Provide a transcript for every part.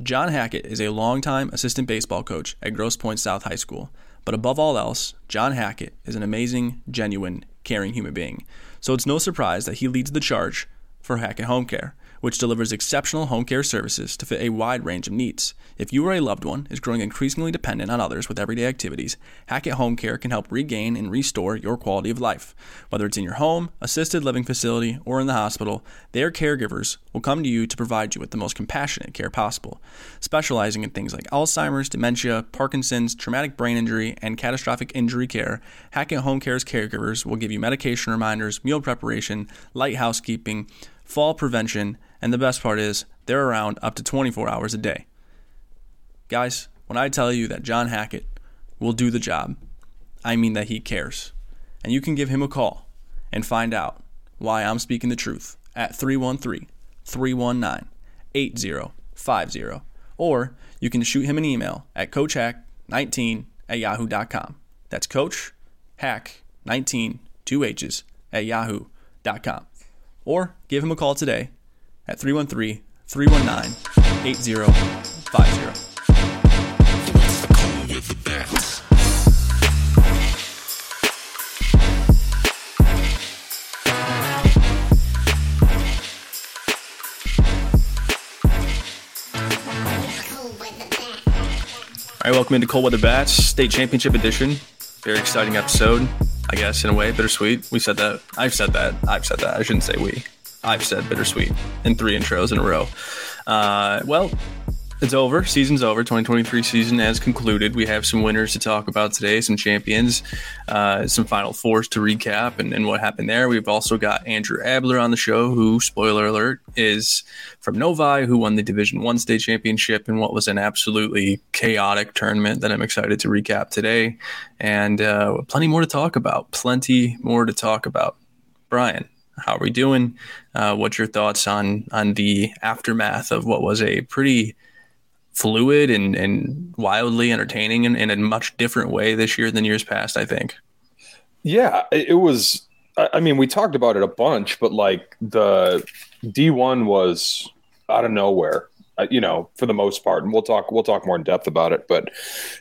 John Hackett is a longtime assistant baseball coach at Grosse Pointe South High School. But above all else, John Hackett is an amazing, genuine, caring human being. So it's no surprise that he leads the charge for Hackett Home Care which delivers exceptional home care services to fit a wide range of needs. If you or a loved one is growing increasingly dependent on others with everyday activities, Hackett Home Care can help regain and restore your quality of life. Whether it's in your home, assisted living facility, or in the hospital, their caregivers will come to you to provide you with the most compassionate care possible. Specializing in things like Alzheimer's, dementia, Parkinson's, traumatic brain injury, and catastrophic injury care, Hackett Home Care's caregivers will give you medication reminders, meal preparation, light housekeeping, fall prevention, and the best part is, they're around up to 24 hours a day. Guys, when I tell you that John Hackett will do the job, I mean that he cares. And you can give him a call and find out why I'm speaking the truth at 313 319 8050. Or you can shoot him an email at coachhack19 at yahoo.com. That's coach hack 19 two H's at yahoo.com. Or give him a call today at 313 319 8050. All right, welcome into Cold Weather Bats State Championship Edition. Very exciting episode, I guess, in a way. Bittersweet. We said that. I've said that. I've said that. I shouldn't say we. I've said bittersweet in three intros in a row. Uh, well, it's over. Season's over. 2023 season has concluded. We have some winners to talk about today, some champions, uh, some Final Fours to recap, and, and, what happened there. We've also got Andrew Abler on the show, who, spoiler alert, is from Novi, who won the Division One state championship in what was an absolutely chaotic tournament that I'm excited to recap today, and uh, plenty more to talk about. Plenty more to talk about. Brian, how are we doing? Uh, what's your thoughts on on the aftermath of what was a pretty fluid and, and wildly entertaining in, in a much different way this year than years past? I think. Yeah, it was. I mean, we talked about it a bunch, but like the D one was out of nowhere. Uh, you know, for the most part, and we'll talk we'll talk more in depth about it. But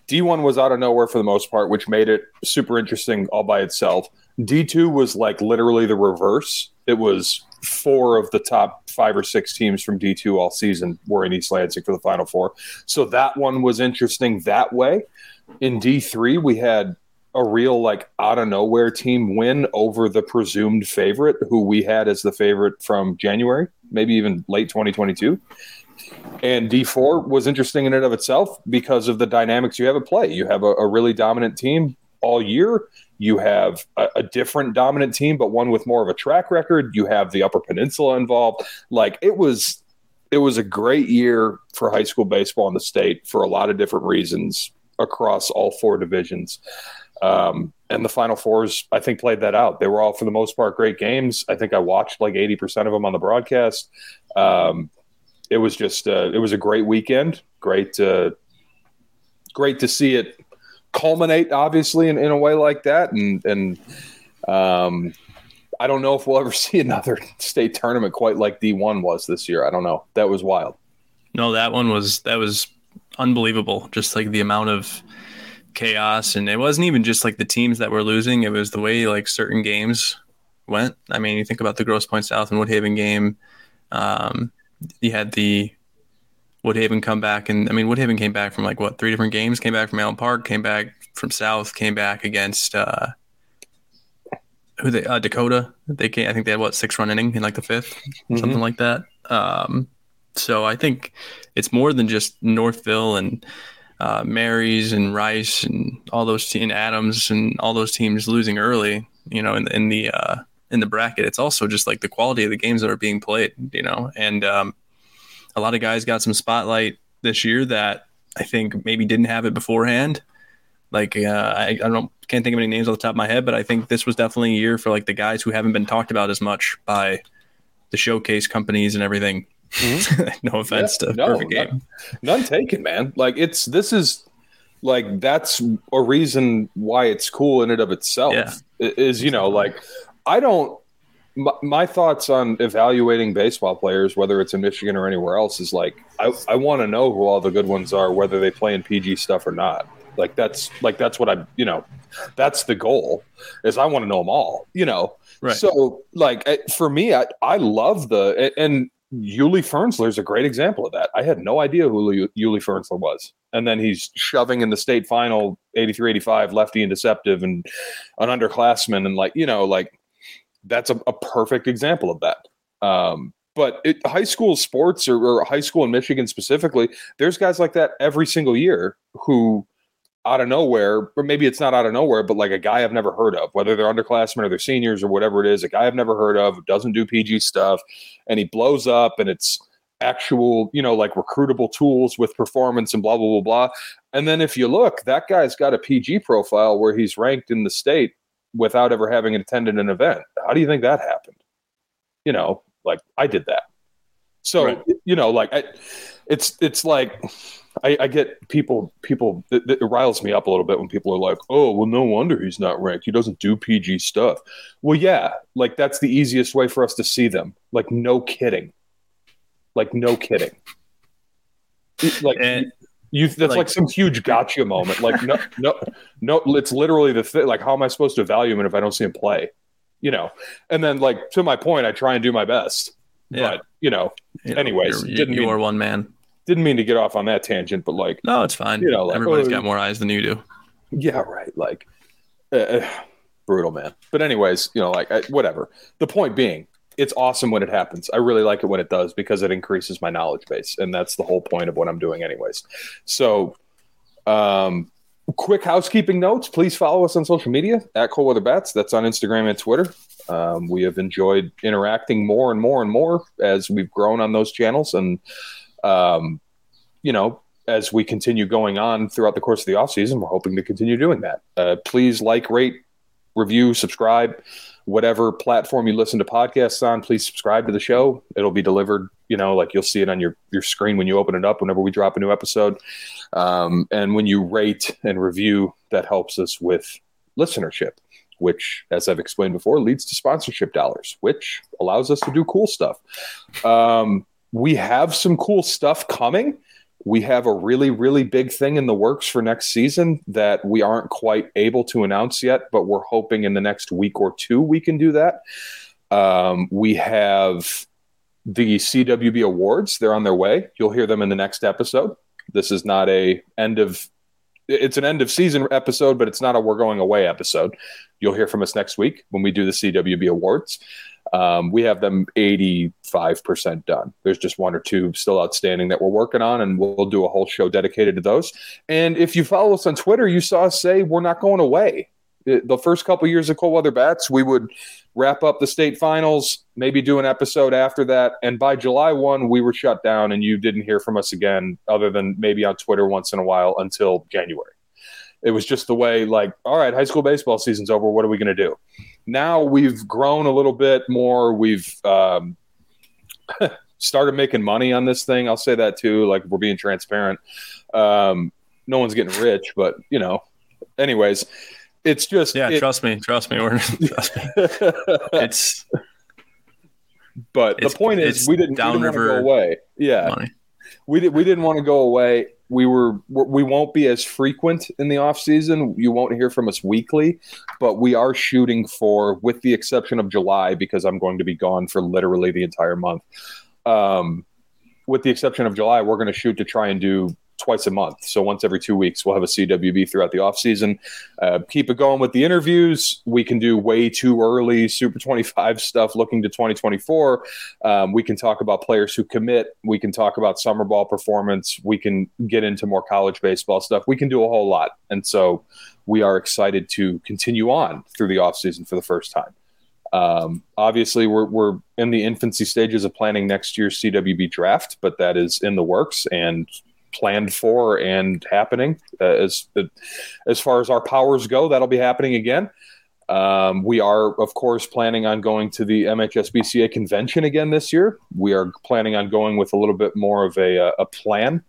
D one was out of nowhere for the most part, which made it super interesting all by itself. D2 was like literally the reverse. It was four of the top five or six teams from D2 all season were in East Lansing for the Final Four. So that one was interesting that way. In D3, we had a real like out of nowhere team win over the presumed favorite who we had as the favorite from January, maybe even late 2022. And D4 was interesting in and of itself because of the dynamics you have at play. You have a, a really dominant team all year. You have a, a, different dominant team, but one with more of a track record. You have the Upper Peninsula involved. Like it was, it was a great year for high school baseball in the state for a lot of different reasons across all four divisions. Um, and the Final Fours, I think, played that out. They were all, for the most part, great games. I think I watched like 80% of them on the broadcast. Um, it was just, uh, it was a great weekend. Great, uh, great to see it culminate obviously in, in a way like that and and um, I don't know if we'll ever see another state tournament quite like D1 was this year. I don't know. That was wild. No, that one was that was unbelievable. Just like the amount of chaos and it wasn't even just like the teams that were losing, it was the way like certain games went. I mean, you think about the Grosse Pointe South and Woodhaven game. Um, you had the Woodhaven come back, and I mean Woodhaven came back from like what three different games. Came back from Allen Park, came back from South, came back against uh, who they uh, Dakota. They came, I think they had what six run inning in like the 5th mm-hmm. something like that. Um, so I think it's more than just Northville and uh, Marys and Rice and all those te- and Adams and all those teams losing early. You know, in, in the uh, in the bracket, it's also just like the quality of the games that are being played. You know, and um, a lot of guys got some spotlight this year that I think maybe didn't have it beforehand. Like uh, I, I don't can't think of any names off the top of my head, but I think this was definitely a year for like the guys who haven't been talked about as much by the showcase companies and everything. Mm-hmm. no offense yeah, to no, perfect game. None, none taken, man. Like it's this is like that's a reason why it's cool in and of itself. Yeah. Is you know like I don't my, my thoughts on evaluating baseball players, whether it's in Michigan or anywhere else, is like I, I want to know who all the good ones are, whether they play in PG stuff or not. Like that's like that's what I you know, that's the goal. Is I want to know them all. You know. Right. So like for me, I I love the and Yuli Fernsler is a great example of that. I had no idea who Yuli Fernsler was. And then he's shoving in the state final 83 85, lefty and deceptive, and an underclassman. And like, you know, like that's a, a perfect example of that. Um, but it, high school sports or, or high school in Michigan specifically, there's guys like that every single year who out of nowhere, or maybe it's not out of nowhere, but like a guy I've never heard of, whether they're underclassmen or they're seniors or whatever it is, a guy I've never heard of, doesn't do PG stuff, and he blows up and it's actual, you know, like recruitable tools with performance and blah, blah, blah, blah. And then if you look, that guy's got a PG profile where he's ranked in the state without ever having attended an event. How do you think that happened? You know, like I did that. So, right. you know, like I, it's, it's like, I, I, get people people it, it, riles me up a little bit when people are like, "Oh, well, no wonder he's not ranked. He doesn't do PG stuff." Well, yeah, like that's the easiest way for us to see them. Like, no kidding. Like, no kidding. Like, and, you that's like, like, some huge gotcha moment. Like, no, no, no. It's literally the thing. Like, how am I supposed to value him if I don't see him play? You know. And then, like to my point, I try and do my best. Yeah. But you know, you anyways, know, didn't you mean, are one man didn't mean to get off on that tangent, but like, no, it's fine. You know, like, everybody's oh, got more eyes than you do. Yeah, right. Like, uh brutal, man. But anyways, you know, like, I, whatever. The point being, it's awesome when it happens. I really like it when it does because it increases my knowledge base, and that's the whole point of what I'm doing, anyways. So, um, quick housekeeping notes: please follow us on social media at Cold Weather Bats. That's on Instagram and Twitter. Um, we have enjoyed interacting more and more and more as we've grown on those channels, and um, you know, as we continue going on throughout the course of the off season, we're hoping to continue doing that. Uh, please like, rate, review, subscribe, whatever platform you listen to podcasts on. Please subscribe to the show. It'll be delivered. You know, like you'll see it on your your screen when you open it up whenever we drop a new episode. Um, and when you rate and review, that helps us with listenership which, as I've explained before, leads to sponsorship dollars, which allows us to do cool stuff. Um, we have some cool stuff coming. We have a really, really big thing in the works for next season that we aren't quite able to announce yet, but we're hoping in the next week or two we can do that. Um, we have the CWB awards; they're on their way. You'll hear them in the next episode. This is not a end of it's an end of season episode, but it's not a we're going away episode. You'll hear from us next week when we do the CWB awards. Um, we have them 85% done. There's just one or two still outstanding that we're working on, and we'll, we'll do a whole show dedicated to those. And if you follow us on Twitter, you saw us say we're not going away. The, first couple years of Cold Weather Bats, we would wrap up the state finals, maybe do an episode after that. And by July 1, we were shut down, and you didn't hear from us again, other than maybe on Twitter once in a while until January. It was just the way, like, all right, high school baseball season's over. What are we going to do? now we've grown a little bit more. We've um, started making money on this thing. I'll say that too. Like we're being transparent. Um, no one's getting rich, but you know. Anyways, it's just yeah. It, trust me, trust me. We're trust me. it's. But it's, the point is, we didn't, downriver we didn't go away. Yeah, money. we did. We didn't want to go away we were we won't be as frequent in the off season. You won't hear from us weekly, but we are shooting for, with the exception of July, because I'm going to be gone for literally the entire month. Um, with the exception of July, we're going to shoot to try and do twice a month. So once every two weeks, we'll have a CWB throughout the off season. Uh, keep it going with the interviews. We can do way too early Super 25 stuff looking to 2024. Um, we can talk about players who commit. We can talk about summer ball performance. We can get into more college baseball stuff. We can do a whole lot. And so we are excited to continue on through the off season for the first time. Um, obviously, we're, we're in the infancy stages of planning next year's CWB draft, but that is in the works, and planned for and happening. Uh, as as far as our powers go, that'll be happening again. Um, we are, of course, planning on going to the MHSBCA convention again this year. We are planning on going with a little bit more of a, uh, a plan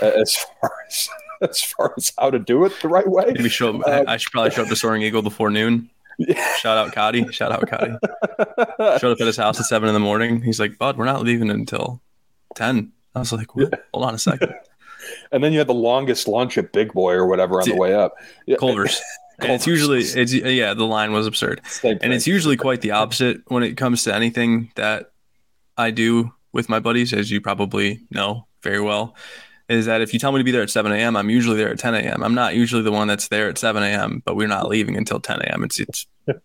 uh, as far as as far as how to do it the right way. Maybe show. Uh, I should probably show up to Soaring Eagle before noon. Yeah. Shout out Cotty. Shout out Cotty. Showed up at his house at seven in the morning. He's like, "Bud, we're not leaving until 10. I was like, what? hold on a second. And then you had the longest lunch at Big Boy or whatever on the way up. Culver's. and it's usually it's yeah the line was absurd. And it's usually quite the opposite when it comes to anything that i do with my buddies as you probably know very well is that if you tell me to be there at 7 a.m i'm usually there at 10 a.m i'm not usually the one that's there at 7 a.m but we're not leaving until 10 a.m it's it's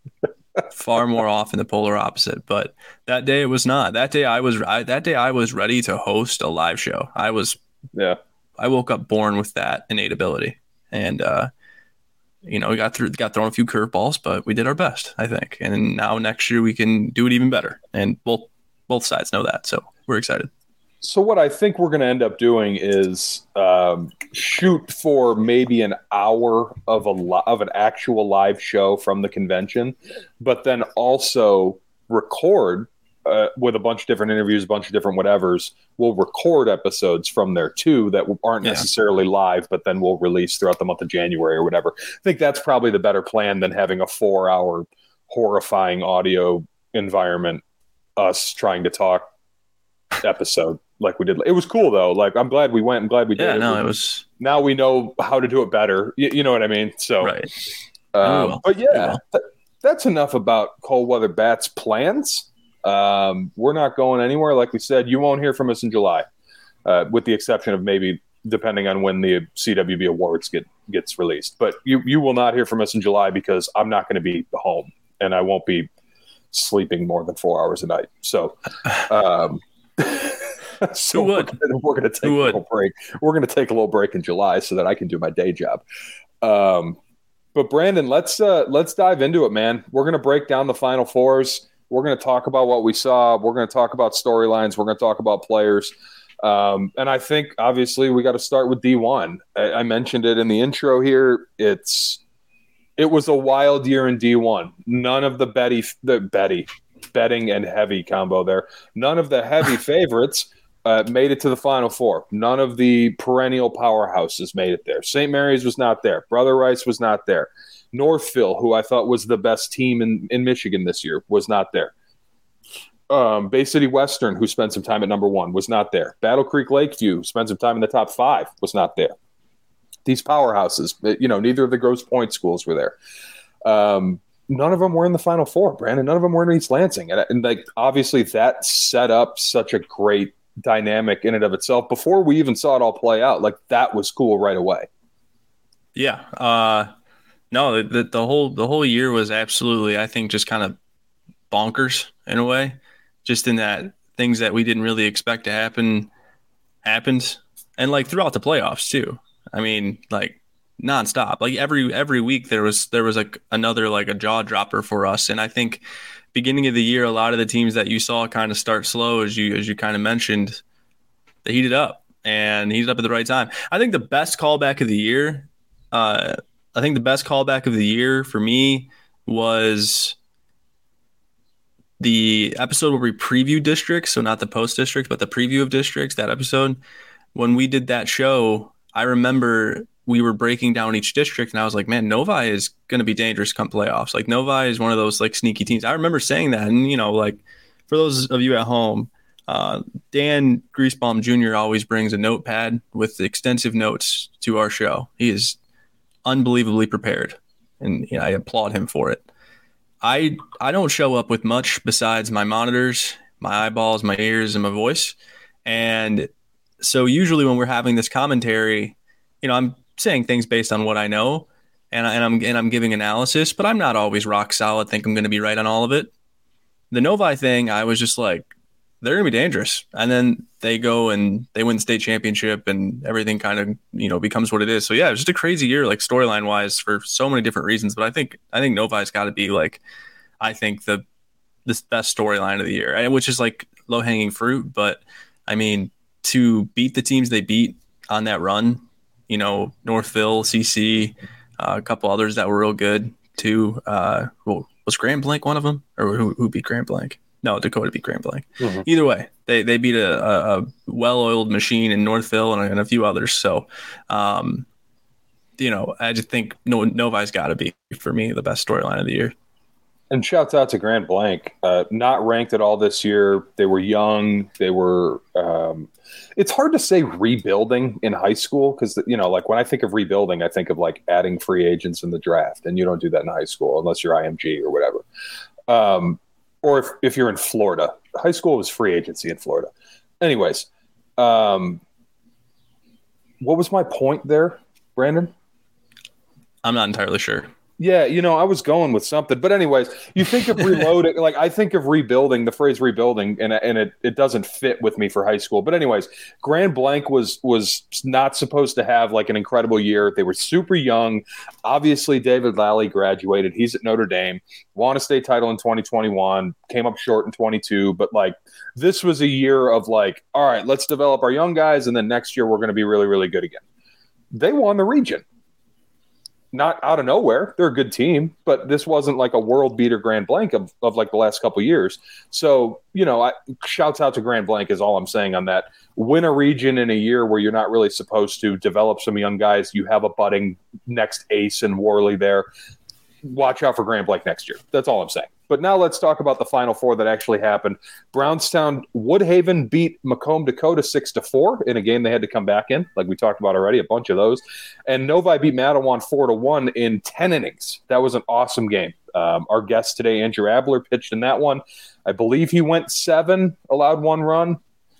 far more often the polar opposite. But that day it was not. That day i was I, that day i was ready to host a live show. I was yeah i woke up born with that innate ability and uh you know, we got through, got thrown a few curveballs, but we did our best, I think. And now next year we can do it even better. And both both sides know that, so we're excited. So what I think we're going to end up doing is um, shoot for maybe an hour of a li- of an actual live show from the convention, but then also record uh, with a bunch of different interviews, a bunch of different whatevers. We'll record episodes from there too that aren't yeah. necessarily live, but then we'll release throughout the month of January or whatever. I think that's probably the better plan than having a four hour horrifying audio environment, us trying to talk episode like we did. It was cool though. Like I'm glad we went. I'm glad we did. Yeah, no, it was. Now we know how to do it better. You, you know what I mean? So, right. Um, but yeah, th- that's enough about cold weather bats plans. Um, we're not going anywhere. Like we said, you won't hear from us in July, uh, with the exception of maybe depending on when the CWB awards get gets released. But you you will not hear from us in July because I'm not going to be home and I won't be sleeping more than four hours a night. So, um, so we're gonna, we're gonna, take a little break. We're gonna take a little break in July so that I can do my day job. Um, but Brandon, let's uh, let's dive into it, man. We're gonna break down the final fours. We're going to talk about what we saw. We're going to talk about storylines. We're going to talk about players. Um, and I think obviously we got to start with D1. I, I, mentioned it in the intro here. It's it was a wild year in D1. None of the Betty the Betty betting and heavy combo there. None of the heavy favorites uh, made it to the final four. None of the perennial powerhouses made it there. St. Mary's was not there. Brother Rice was not there. Northville, who I thought was the best team in, in Michigan this year, was not there. Um, Bay City Western, who spent some time at number one, was not there. Battle Creek Lakeview spent some time in the top five, was not there. These powerhouses, uh, you know, neither of the Grosse Pointe schools were there. Um, none of them were in the final four, Brandon. None of them were in East Lansing, and, and like obviously that set up such a great dynamic in and of itself. Before we even saw it all play out, like that was cool right away. Yeah, uh, no, the, the whole the whole year was absolutely, I think, just kind of bonkers in a way, just in that things that we didn't really expect to happen happened, and like throughout the playoffs too. I mean, like nonstop. Like every every week there was there was like another like a jaw dropper for us, and I think beginning of the year, a lot of the teams that you saw kind of start slow, as you as you kind of mentioned, they heated up and heated up at the right time. I think the best callback of the year. Uh, I think the best callback of the year for me was the episode where we preview districts, so not the post districts, but the preview of districts. That episode, when we did that show, I remember we were breaking down each district, and I was like, "Man, Novi is going to be dangerous come playoffs. Like Novi is one of those like sneaky teams." I remember saying that, and you know, like for those of you at home, uh, Dan Griesbaum Jr. always brings a notepad with extensive notes to our show. He is unbelievably prepared, and you know, I applaud him for it. I I don't show up with much besides my monitors, my eyeballs, my ears, and my voice. And so usually when we're having this commentary, you know, I'm saying things based on what I know, and, I, and I'm and I'm giving analysis, but I'm not always rock solid. Think I'm going to be right on all of it. The Novi thing, I was just like, they're gonna be dangerous. And then they go and they win the state championship, and everything kind of you know becomes what it is. So yeah, it's just a crazy year, like storyline wise, for so many different reasons. But I think I think Novi's got to be like, I think the this best storyline of the year, which is like low hanging fruit. But I mean, to beat the teams they beat on that run, you know, Northville, CC, uh, a couple others that were real good too. Uh, well, was Grand Blanc one of them, or who, who beat Grand Blanc? No, Dakota beat Grand Blanc. Mm-hmm. Either way, they they beat a, a, a well-oiled machine in Northville and, and a few others. So, um, you know, I just think no, Novi's got to be for me the best storyline of the year. And shouts out to Grand Blanc, uh, not ranked at all this year. They were young. They were. Um, it's hard to say rebuilding in high school because you know, like when I think of rebuilding, I think of like adding free agents in the draft, and you don't do that in high school unless you're IMG or whatever. Um, or if, if you're in Florida, high school was free agency in Florida. Anyways, um, what was my point there, Brandon? I'm not entirely sure. Yeah, you know, I was going with something, but anyways, you think of reloading. like I think of rebuilding, the phrase rebuilding, and and it, it doesn't fit with me for high school. But anyways, Grand Blanc was was not supposed to have like an incredible year. They were super young. Obviously, David Lally graduated. He's at Notre Dame, won a state title in 2021, came up short in 22. But like this was a year of like, all right, let's develop our young guys, and then next year we're going to be really really good again. They won the region not out of nowhere. They're a good team, but this wasn't like a world beater Grand Blanc of, of like the last couple years. So, you know, I, shouts out to Grand Blanc is all I'm saying on that. Win a region in a year where you're not really supposed to develop some young guys. You have a budding next ace and Worley there. Watch out for Grand Blanc next year. That's all I'm saying. But now let's talk about the final four that actually happened. Brownstown Woodhaven beat Macomb Dakota six to four in a game they had to come back in, like we talked about already, a bunch of those. And Novi beat Mattawan four to one in ten innings. That was an awesome game. Um, our guest today, Andrew Abler, pitched in that one. I believe he went seven, allowed one run.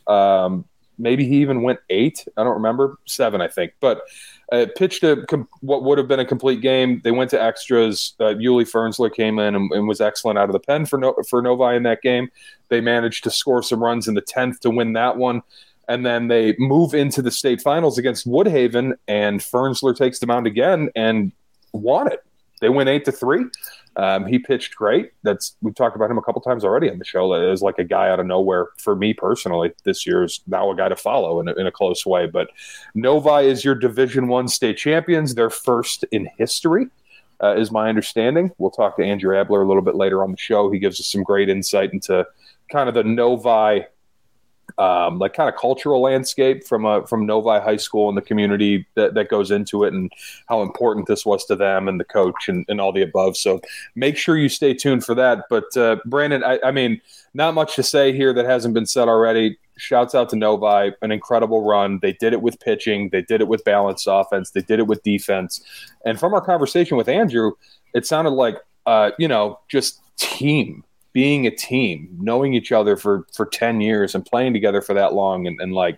Um, maybe he even went eight. I don't remember seven, I think, but uh, pitched a com- what would have been a complete game. They went to extras. Uh, Yuli Fernsler came in and, and, was excellent out of the pen for no- for Novi in that game. They managed to score some runs in the tenth to win that one, and then they move into the state finals against Woodhaven, and Fernsler takes the mound again and won it. They win eight to three. Um, he pitched great. That's we've talked about him a couple times already on the show. As like a guy out of nowhere for me personally. This year is now a guy to follow in a, in a close way. But Novi is your Division One state champions. They're first in history. Uh, is my understanding. We'll talk to Andrew Abler a little bit later on the show. He gives us some great insight into kind of the Novi um, like kind of cultural landscape from a, from Novi High School and the community that, that goes into it and how important this was to them and the coach and, and all the above. So make sure you stay tuned for that. But uh, Brandon, I, I mean, not much to say here that hasn't been said already. Shouts out to Novi, an incredible run. They did it with pitching, they did it with balanced offense, they did it with defense. And from our conversation with Andrew, it sounded like, uh, you know, just team being a team, knowing each other for for 10 years and playing together for that long and, and like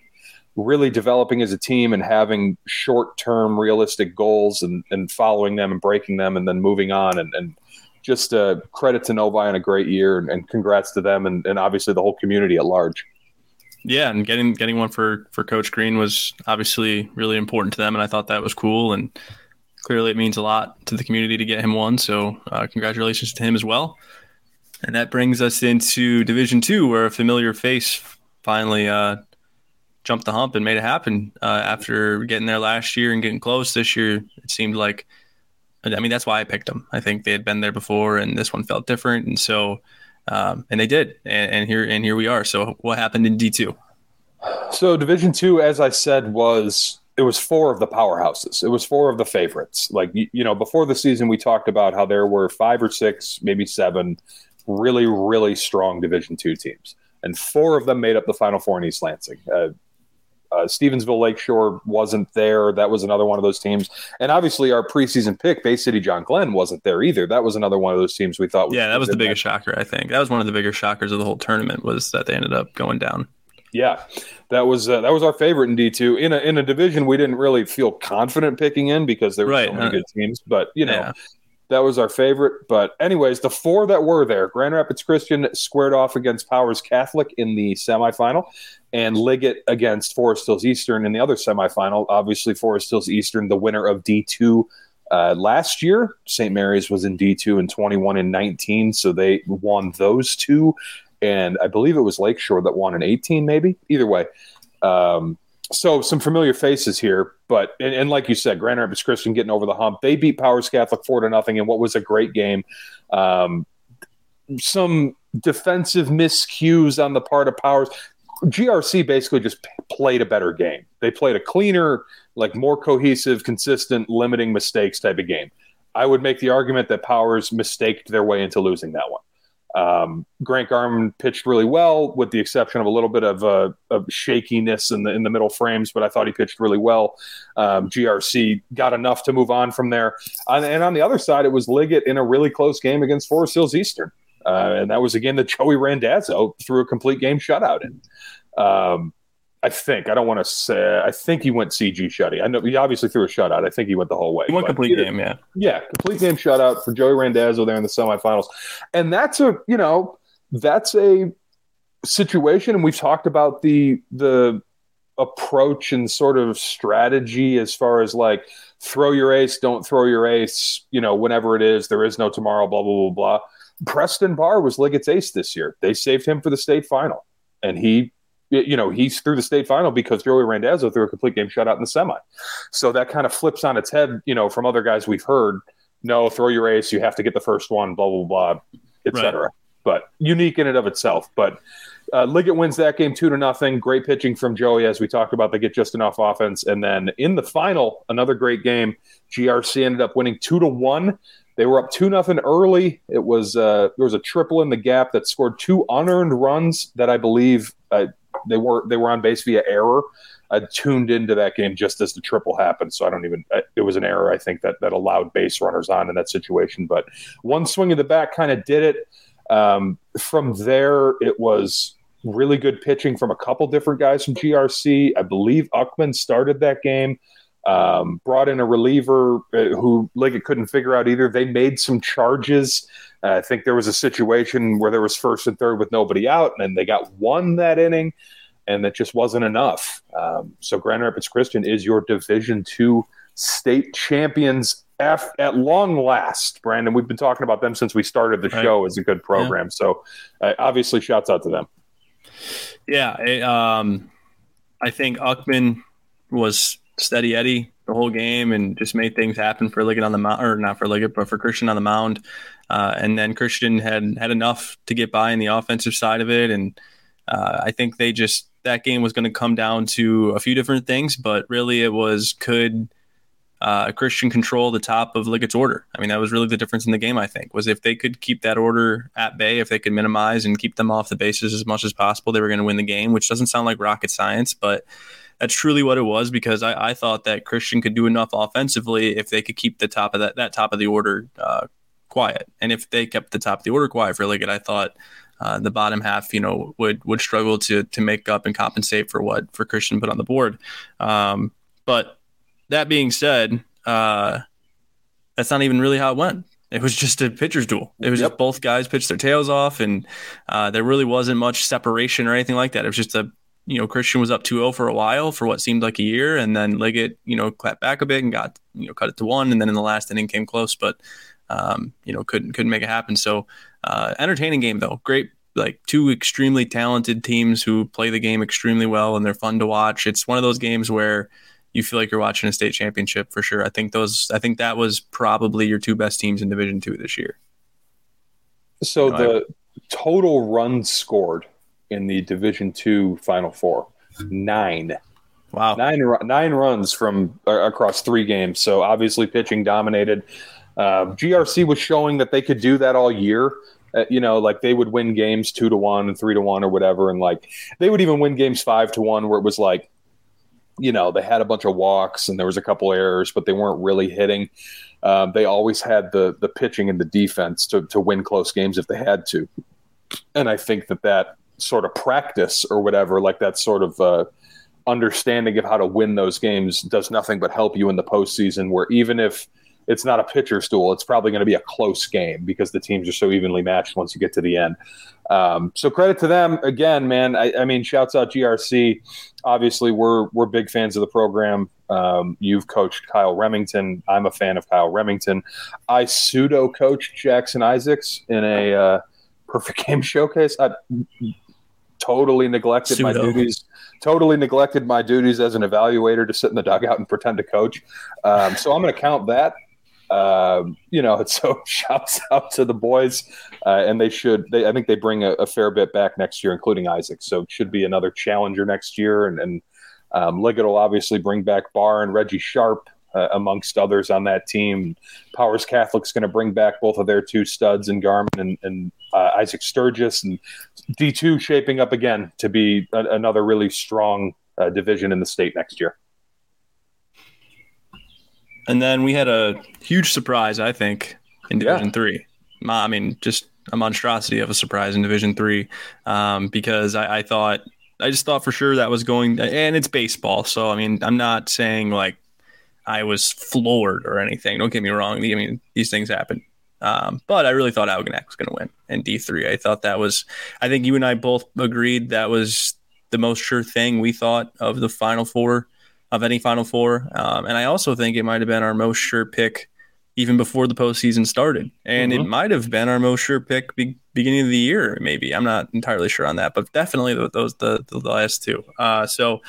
really developing as a team and having short term realistic goals and, and following them and breaking them and then moving on and, and just uh, credit to Novi on a great year and, and congrats to them and, and obviously the whole community at large. Yeah, and getting getting one for for Coach Green was obviously really important to them, and I thought that was cool. And clearly, it means a lot to the community to get him one. So, uh, congratulations to him as well. And that brings us into Division Two, where a familiar face finally uh, jumped the hump and made it happen. Uh, after getting there last year and getting close this year, it seemed like. I mean, that's why I picked them. I think they had been there before, and this one felt different, and so, um, and they did, and, and here and here we are. So, what happened in D two? So, Division Two, as I said, was it was four of the powerhouses. It was four of the favorites. Like you, you know, before the season, we talked about how there were five or six, maybe seven really, really strong Division two teams, and four of them made up the Final Four in East Lansing. Uh, uh, Stevensville Lakeshore wasn't there. That was another one of those teams. And obviously, our preseason pick, Bay City John Glenn, wasn't there either. That was another one of those teams we thought. yeah, that was the biggest shocker. I think that was one of the bigger shockers of the whole tournament was that they ended up going down. Yeah, that was uh, that was our favorite in D two. In a in a division we didn't really feel confident picking in because there were right. so many uh, good teams. But you know, yeah. That was our favorite. But, anyways, the four that were there Grand Rapids Christian squared off against Powers Catholic in the semifinal, and Liggett against Forest Hills Eastern in the other semifinal. Obviously, Forest Hills Eastern, the winner of D2 uh, last year. St. Mary's was in D2 in 21 and 19, so they won those two. And I believe it was Lakeshore that won in 18, maybe. Either way. Um, so some familiar faces here, but and, and, like you said, Grand Rapids Christian getting over the hump. They beat Powers Catholic four to nothing in what was a great game. Um, some defensive miscues on the part of Powers. GRC basically just played a better game. They played a cleaner, like more cohesive, consistent, limiting mistakes type of game. I would make the argument that Powers mistaked their way into losing that one. Um, Grant Garman pitched really well, with the exception of a little bit of, uh, of shakiness in the in the middle frames. But I thought he pitched really well. Um, GRC got enough to move on from there. And on the other side, it was Liggett in a really close game against Forest Hills Eastern, uh, and that was again the Joey Randazzo threw a complete game shutout in. Um, I think I don't want to say. I think he went CG shutty. I know he obviously threw a shutout. I think he went the whole way. He went complete game, yeah. Yeah, complete game shutout for Joey Randazzo there in the semifinals, and that's a you know that's a situation, and we've talked about the the approach and sort of strategy as far as like throw your ace, don't throw your ace. You know, whenever it is, there is no tomorrow. Blah blah blah blah. Preston Barr was Liggett's ace this year. They saved him for the state final, and he you know, he's through the state final because Joey Randazzo threw a complete game shutout in the semi. So that kind of flips on its head, you know, from other guys we've heard. No, throw your ace. You have to get the first one. Blah blah blah, etc. Right. But unique in and of itself. But uh, Liggett wins that game two to nothing. Great pitching from Joey, as we talked about. They get just enough offense, and then in the final, another great game. GRC ended up winning two to one. They were up two nothing early. It was uh, there was a triple in the gap that scored two unearned runs that I believe uh, they were they were on base via error. I tuned into that game just as the triple happened, so I don't even. It was an error, I think that that allowed base runners on in that situation. But one swing of the bat kind of did it. Um, from there, it was really good pitching from a couple different guys from GRC. I believe Uckman started that game. Um, brought in a reliever uh, who Liggett couldn't figure out either. They made some charges. Uh, I think there was a situation where there was first and third with nobody out, and they got one that inning, and that just wasn't enough. Um, so Grand Rapids Christian is your Division two state champions at, at long last. Brandon, we've been talking about them since we started the right. show as a good program. Yeah. So uh, obviously, shouts out to them. Yeah, it, um, I think Uckman was steady Eddie the whole game and just made things happen for Liggett on the mound, or not for Liggett, but for Christian on the mound. Uh, and then Christian had had enough to get by in the offensive side of it, and uh, I think they just that game was going to come down to a few different things, but really it was could uh, Christian control the top of Liggett's order. I mean, that was really the difference in the game. I think was if they could keep that order at bay, if they could minimize and keep them off the bases as much as possible, they were going to win the game. Which doesn't sound like rocket science, but that's truly what it was because I, I, thought that Christian could do enough offensively if they could keep the top of that that top of the order uh, quiet. And if they kept the top of the order quiet for Liggett, I thought uh, the bottom half, you know, would would struggle to to make up and compensate for what for Christian put on the board. Um, but that being said, uh, that's not even really how it went. It was just a pitcher's duel. It was yep. just both guys pitched their tails off, and uh, there really wasn't much separation or anything like that. It was just a you know, Christian was up 2-0 for a while for what seemed like a year, and then Liggett, you know, clapped back a bit and got, you know, cut it to one, and then in the last inning came close, but um, you know, couldn't couldn't make it happen. So uh, entertaining game though. Great like two extremely talented teams who play the game extremely well and they're fun to watch. It's one of those games where you feel like you're watching a state championship for sure. I think those I think that was probably your two best teams in Division 2 this year. So you know, the I, total runs scored in the Division 2 Final 4 9. Wow. Nine nine runs from uh, across 3 games. So obviously pitching dominated. Uh, GRC was showing that they could do that all year. Uh, you know, like they would win games two to one and three to one or whatever, and like they would even win games five to one, where it was like, you know, they had a bunch of walks and there was a couple errors, but they weren't really hitting. Um, they always had the the pitching and the defense to to win close games if they had to, and I think that that sort of practice or whatever, like that sort of uh, understanding of how to win those games, does nothing but help you in the postseason. Where even if it's not a pitcher's duel. It's probably going to be a close game because the teams are so evenly matched once you get to the end. Um, so credit to them again, man. I, I, mean, shouts out GRC. Obviously, we're we're big fans of the program. Um, you've coached Kyle Remington. I'm a fan of Kyle Remington. I pseudo coached Jackson Isaacs in a uh, perfect game showcase. I totally neglected pseudo. my duties totally neglected my duties as an evaluator to sit in the dugout and pretend to coach. Um, so I'm going to count that um, you know, so shouts out to the boys, uh, and they should. They, I think they bring a, a, fair bit back next year, including Isaac. So it should be another challenger next year, and, and um, Liggett will obviously bring back Barr and Reggie Sharp. Uh, amongst others on that team. Powers Catholic's going to bring back both of their two studs in Garman and, and uh, Isaac Sturgis, and D2 shaping up again to be a, another really strong uh, division in the state next year. And then we had a huge surprise, I think, in Division yeah. Three. I mean, just a monstrosity of a surprise in Division Three, um, because I, I, thought I just thought for sure that was going, and it's baseball, so I mean, I'm not saying like I was floored or anything. Don't get me wrong. I mean, these things happen. Um, but I really thought Algonac was going to win in D3. I thought that was, I think you and I both agreed that was the most sure thing we thought of the Final Four of any Final Four. Um, and I also think it might have been our most sure pick even before the postseason started. And mm-hmm. it might have been our most sure pick be- beginning of the year, maybe. I'm not entirely sure on that, but definitely those the, the last two. Uh, so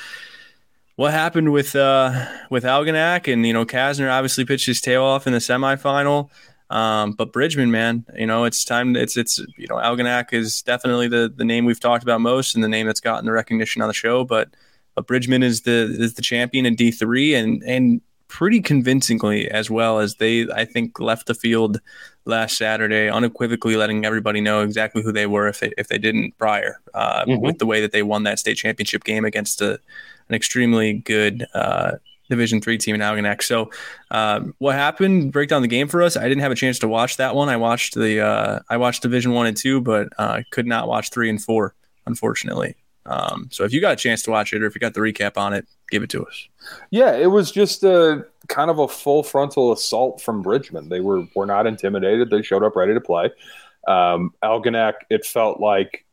what happened with uh, with Algonac and you know Kasner obviously pitched his tail off in the semifinal. Um, but Bridgman, man, you know, it's time. It's it's you know, Algonac is definitely the the name we've talked about most and the name that's gotten the recognition on the show. But but Bridgman is the is the champion in D three and and pretty convincingly as well as they I think left the field last Saturday unequivocally letting everybody know exactly who they were if they if they didn't prior uh, mm-hmm. with the way that they won that state championship game against a, an extremely good uh, Division three team in Algonac. So, uh, what happened? Break down the game for us. I didn't have a chance to watch that one. I watched the uh, I watched Division one and two, but uh, could not watch three and four, unfortunately. Um, so if you got a chance to watch it or if you got the recap on it, give it to us. Yeah, it was just a kind of a full frontal assault from Bridgman. They were were not intimidated. They showed up ready to play. Um, Algonac, it felt like,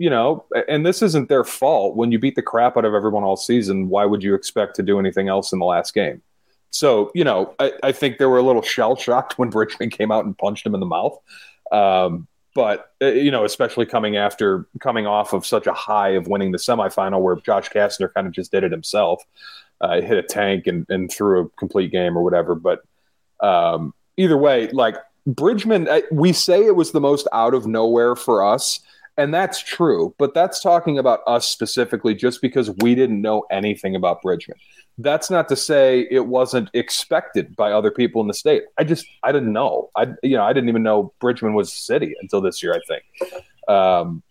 you know, and this isn't their fault. When you beat the crap out of everyone all season, why would you expect to do anything else in the last game? So, you know, I, I think they were a little shell shocked when Bridgman came out and punched him in the mouth. Um, but uh, you know, especially coming after coming off of such a high of winning the semifinal, where Josh Kastner kind of just did it himself, uh, hit a tank and, and threw a complete game or whatever. But um, either way, like Bridgman, we say it was the most out of nowhere for us, and that's true. But that's talking about us specifically, just because we didn't know anything about Bridgman that's not to say it wasn't expected by other people in the state. I just I didn't know. I you know I didn't even know Bridgman was a city until this year. I think, um,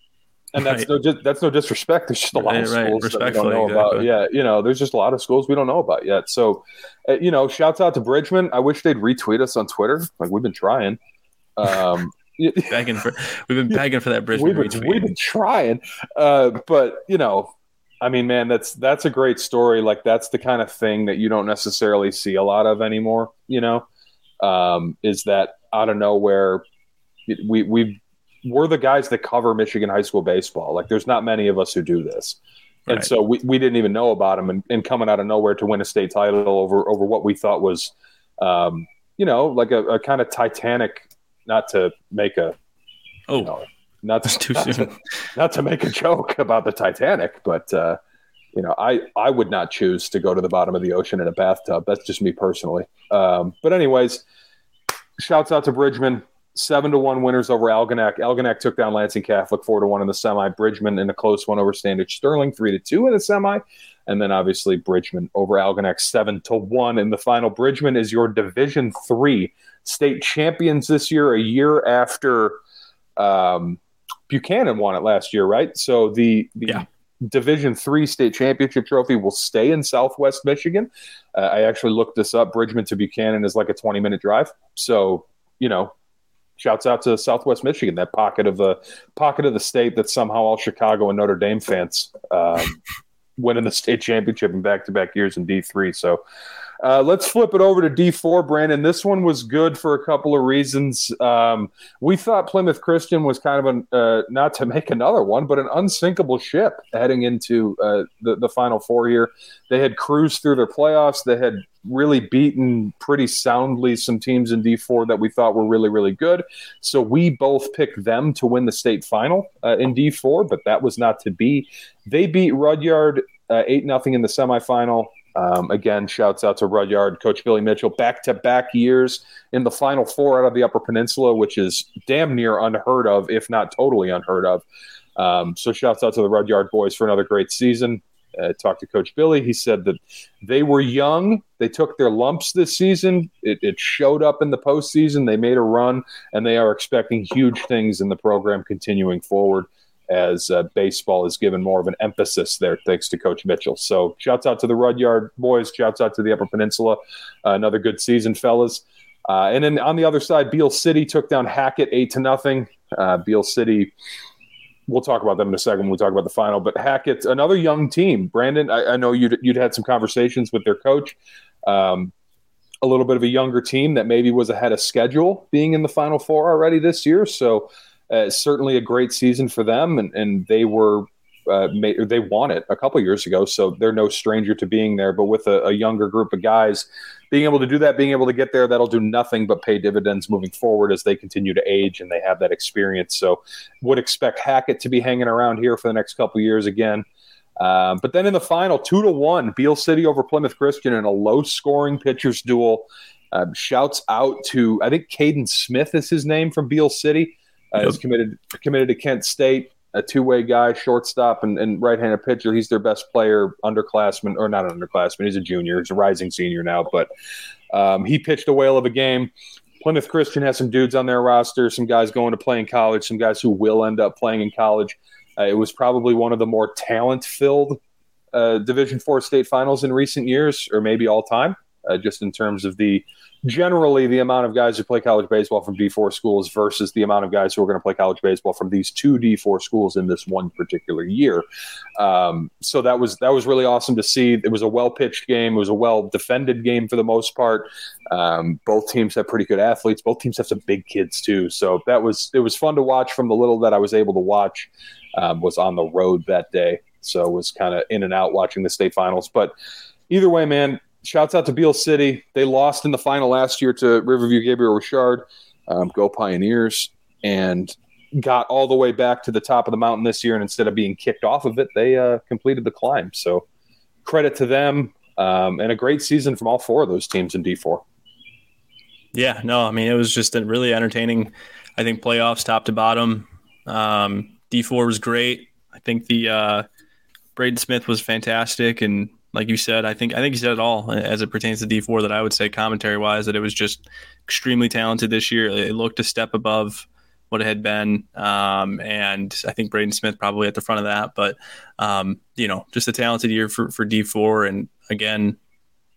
and that's right. no that's no disrespect. There's just a lot right, of schools right. that we don't know exactly. about. Yeah, you know, there's just a lot of schools we don't know about yet. So, uh, you know, shouts out to Bridgman. I wish they'd retweet us on Twitter. Like we've been trying. Um, begging for we've been begging for that Bridgman we've been, we've been trying, uh, but you know I mean, man, that's that's a great story. Like that's the kind of thing that you don't necessarily see a lot of anymore. You know, um, is that out of nowhere? We we we're the guys that cover Michigan high school baseball. Like, there's not many of us who do this, right. and so we, we didn't even know about him. And, and, coming out of nowhere to win a state title over over what we thought was, um, you know, like a, a kind of Titanic. Not to make a oh. You know, not to, too not soon. To, not to make a joke about the Titanic, but uh, you know, I I would not choose to go to the bottom of the ocean in a bathtub. That's just me personally. Um, but anyways, shouts out to Bridgman. Seven to one winners over Algonac. Algonac took down Lansing Catholic four to one in the semi. Bridgman in a close one over Standish Sterling three to two in the semi, and then obviously Bridgman over Algonac seven to one in the final. Bridgman is your Division three state champions this year, a year after um, Buchanan won it last year, right? So the, the yeah. Division three state championship trophy will stay in Southwest Michigan. Uh, I actually looked this up. Bridgman to Buchanan is like a 20 minute drive. So, you know, shouts out to Southwest Michigan, that pocket of the pocket of the state that somehow all Chicago and Notre Dame fans um, winning the state championship in back to back years in D3. So, uh, let's flip it over to D4, Brandon. This one was good for a couple of reasons. Um, we thought Plymouth Christian was kind of an, uh, not to make another one, but an unsinkable ship heading into uh, the, the Final Four here. They had cruised through their playoffs. They had really beaten pretty soundly some teams in D4 that we thought were really, really good. So we both picked them to win the state final uh, in D4, but that was not to be. They beat Rudyard uh, 8 nothing in the semifinal. Um, again, shouts out to Rudyard, Coach Billy Mitchell, back to back years in the Final Four out of the Upper Peninsula, which is damn near unheard of, if not totally unheard of. Um, so, shouts out to the Rudyard boys for another great season. uh, talked to Coach Billy. He said that they were young. They took their lumps this season. It, it, showed up in the postseason. They made a run, and they are expecting huge things in the program continuing forward as uh, baseball is given more of an emphasis there, thanks to Coach Mitchell. So, shouts out to the Rudyard boys. Shouts out to the Upper Peninsula. Uh, another good season, fellas. Uh, and then on the other side, Beal City took down Hackett eight to nothing. Uh, Beal City we'll talk about them in a second when we talk about the final. But Hackett, another young team. Brandon, I, I know you'd, you'd had some conversations with their coach. Um, a little bit of a younger team that maybe was ahead of schedule being in the Final Four already this year. So uh, certainly a great season for them, and, and they were uh, they won it a couple years ago, so they're no stranger to being there. But with a, a, younger group of guys, being able to do that, being able to get there, that'll do nothing but pay dividends moving forward as they continue to age and they have that experience. So, would expect Hackett to be hanging around here for the next couple years again. Um, but then in the final, two to one, Beal City over Plymouth Christian in a low-scoring pitchers duel. Um, shouts out to I think Caden Smith is his name from Beal City. Uh, yep. Is committed committed to Kent State a two way guy, shortstop, and, and right handed pitcher. He's their best player, underclassman, or not an underclassman. He's a junior. He's a rising senior now, but um, he pitched a whale of a game. Plymouth Christian has some dudes on their roster, some guys going to play in college, some guys who will end up playing in college. Uh, it was probably one of the more talent filled uh, Division Four state finals in recent years, or maybe all time, uh, just in terms of the generally the amount of guys who play college baseball from D4 schools versus the amount of guys who are going to play college baseball from these two D4 schools in this one particular year. Um, so that was that was really awesome to see. It was a well pitched game. It was a well defended game for the most part. Um, both teams have pretty good athletes. Both teams have some big kids too. So that was it was fun to watch. From the little that I was able to watch, um, was on the road that day. So was kind of in and out watching the state finals. But either way, man, shouts out to Beal City. They lost in the final last year to Riverview Gabriel Richard. Um, go Pioneers. And got all the way back to the top of the mountain this year. And instead of being kicked off of it, they uh, completed the climb. So credit to them. Um, and a great season from all four of those teams in D4. Yeah, no, I mean, it was just a really entertaining, I think, playoffs top to bottom. Um, D4 was great. I think the uh, Braden Smith was fantastic. And like you said, I think I think you said it all as it pertains to D four. That I would say commentary wise that it was just extremely talented this year. It looked a step above what it had been, um, and I think Braden Smith probably at the front of that. But um, you know, just a talented year for for D four, and again,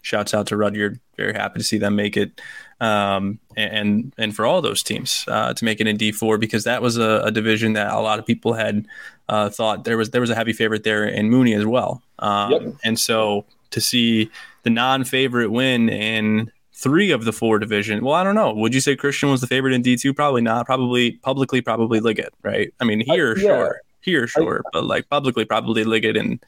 shouts out to Rudyard. Very happy to see them make it, um, and and for all those teams uh, to make it in D four because that was a, a, division that a lot of people had uh, thought there was there was a heavy favorite there in Mooney as well. Um, yep. And so to see the non-favorite win in three of the four division. Well, I don't know. Would you say Christian was the favorite in D two? Probably not. Probably publicly, probably Liggett, right? I mean, here, uh, yeah. sure, here, sure, I, but like publicly, probably Liggett and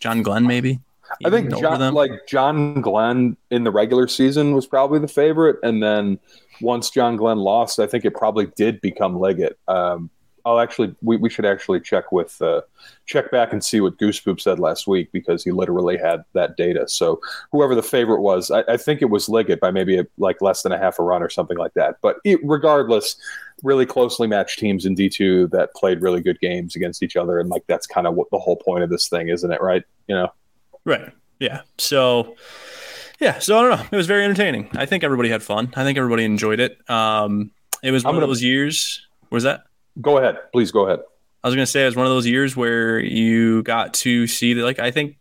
John Glenn, maybe. I think John, like John Glenn in the regular season was probably the favorite, and then once John Glenn lost, I think it probably did become Liggett. Um, I'll actually we, we should actually check with uh, check back and see what Goosepoop said last week because he literally had that data. So whoever the favorite was, I, I think it was Liggett by maybe a, like less than a half a run or something like that. But it, regardless, really closely matched teams in D two that played really good games against each other, and like that's kind of what the whole point of this thing, isn't it? Right? You know. Right. Yeah. So. Yeah, so I don't know. It was very entertaining. I think everybody had fun. I think everybody enjoyed it. Um, it was one gonna, of those years. Was that? Go ahead, please. Go ahead. I was going to say it was one of those years where you got to see that. Like I think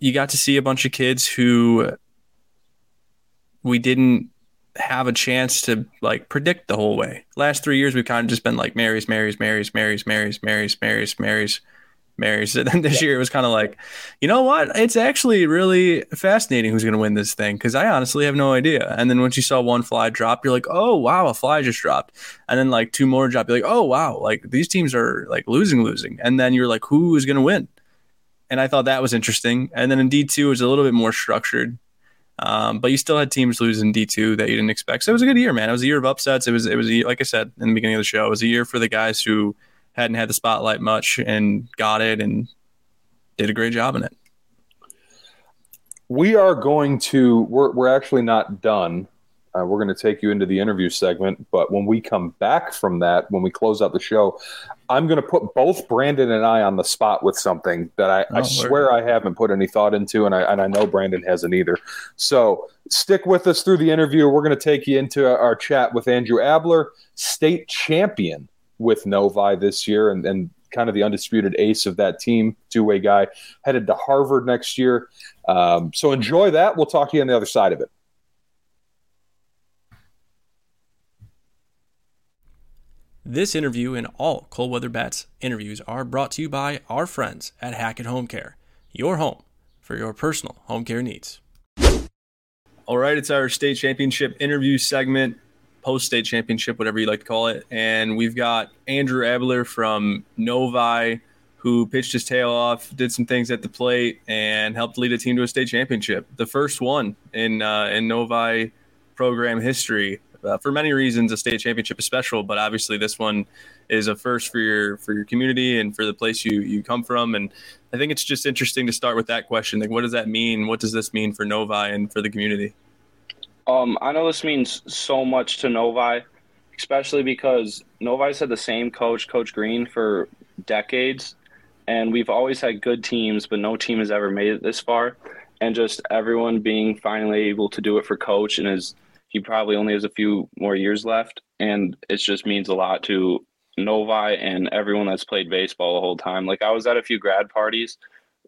you got to see a bunch of kids who we didn't have a chance to like predict the whole way. Last three years, we've kind of just been like Marys, Marys, Marys, Marys, Marys, Marys, Marys, Marys, Marys. And then this year it was kind of like, you know what? It's actually really fascinating who's going to win this thing because I honestly have no idea. And then once you saw one fly drop, you're like, oh wow, a fly just dropped. And then like two more drop, you're like, oh wow, like these teams are like losing, losing. And then you're like, who is going to win? And I thought that was interesting. And then in D two, it was a little bit more structured. Um, but you still had teams losing D two that you didn't expect. So it was a good year, man. It was a year of upsets. It was it was a, like I said in the beginning of the show. It was a year for the guys who hadn't had the spotlight much and got it and did a great job in it. We are going to. We're we're actually not done Uh, we're going to take you into the interview segment. But when we come back from that, when we close out the show, I'm going to put both Brandon and I on the spot with something that I, oh, I swear I haven't put any thought into, and I, and I know Brandon hasn't either. So stick with us through the interview. We're going to take you into our chat with Andrew Abler, state champion with Novi this year, and, and kind of the undisputed ace of that team, two way guy, headed to Harvard next year. Um, so enjoy that. We'll talk to you on the other side of it. This interview and all cold weather bats interviews are brought to you by our friends at Hackett Home Care, your home for your personal home care needs. All right, it's our state championship interview segment post state championship, whatever you like to call it. And we've got Andrew Abler from Novi, who pitched his tail off, did some things at the plate, and helped lead a team to a state championship. The first one in uh, in Novi program history. Uh, for many reasons, a state championship is special, but obviously this one is a first for your for your community and for the place you you come from. And I think it's just interesting to start with that question: like, what does that mean? What does this mean for Novi and for the community? Um, I know this means so much to Novi, especially because Novi's had the same coach, Coach Green, for decades, and we've always had good teams, but no team has ever made it this far. And just everyone being finally able to do it for Coach, and is he probably only has a few more years left, and it just means a lot to Novi and everyone that's played baseball the whole time. Like I was at a few grad parties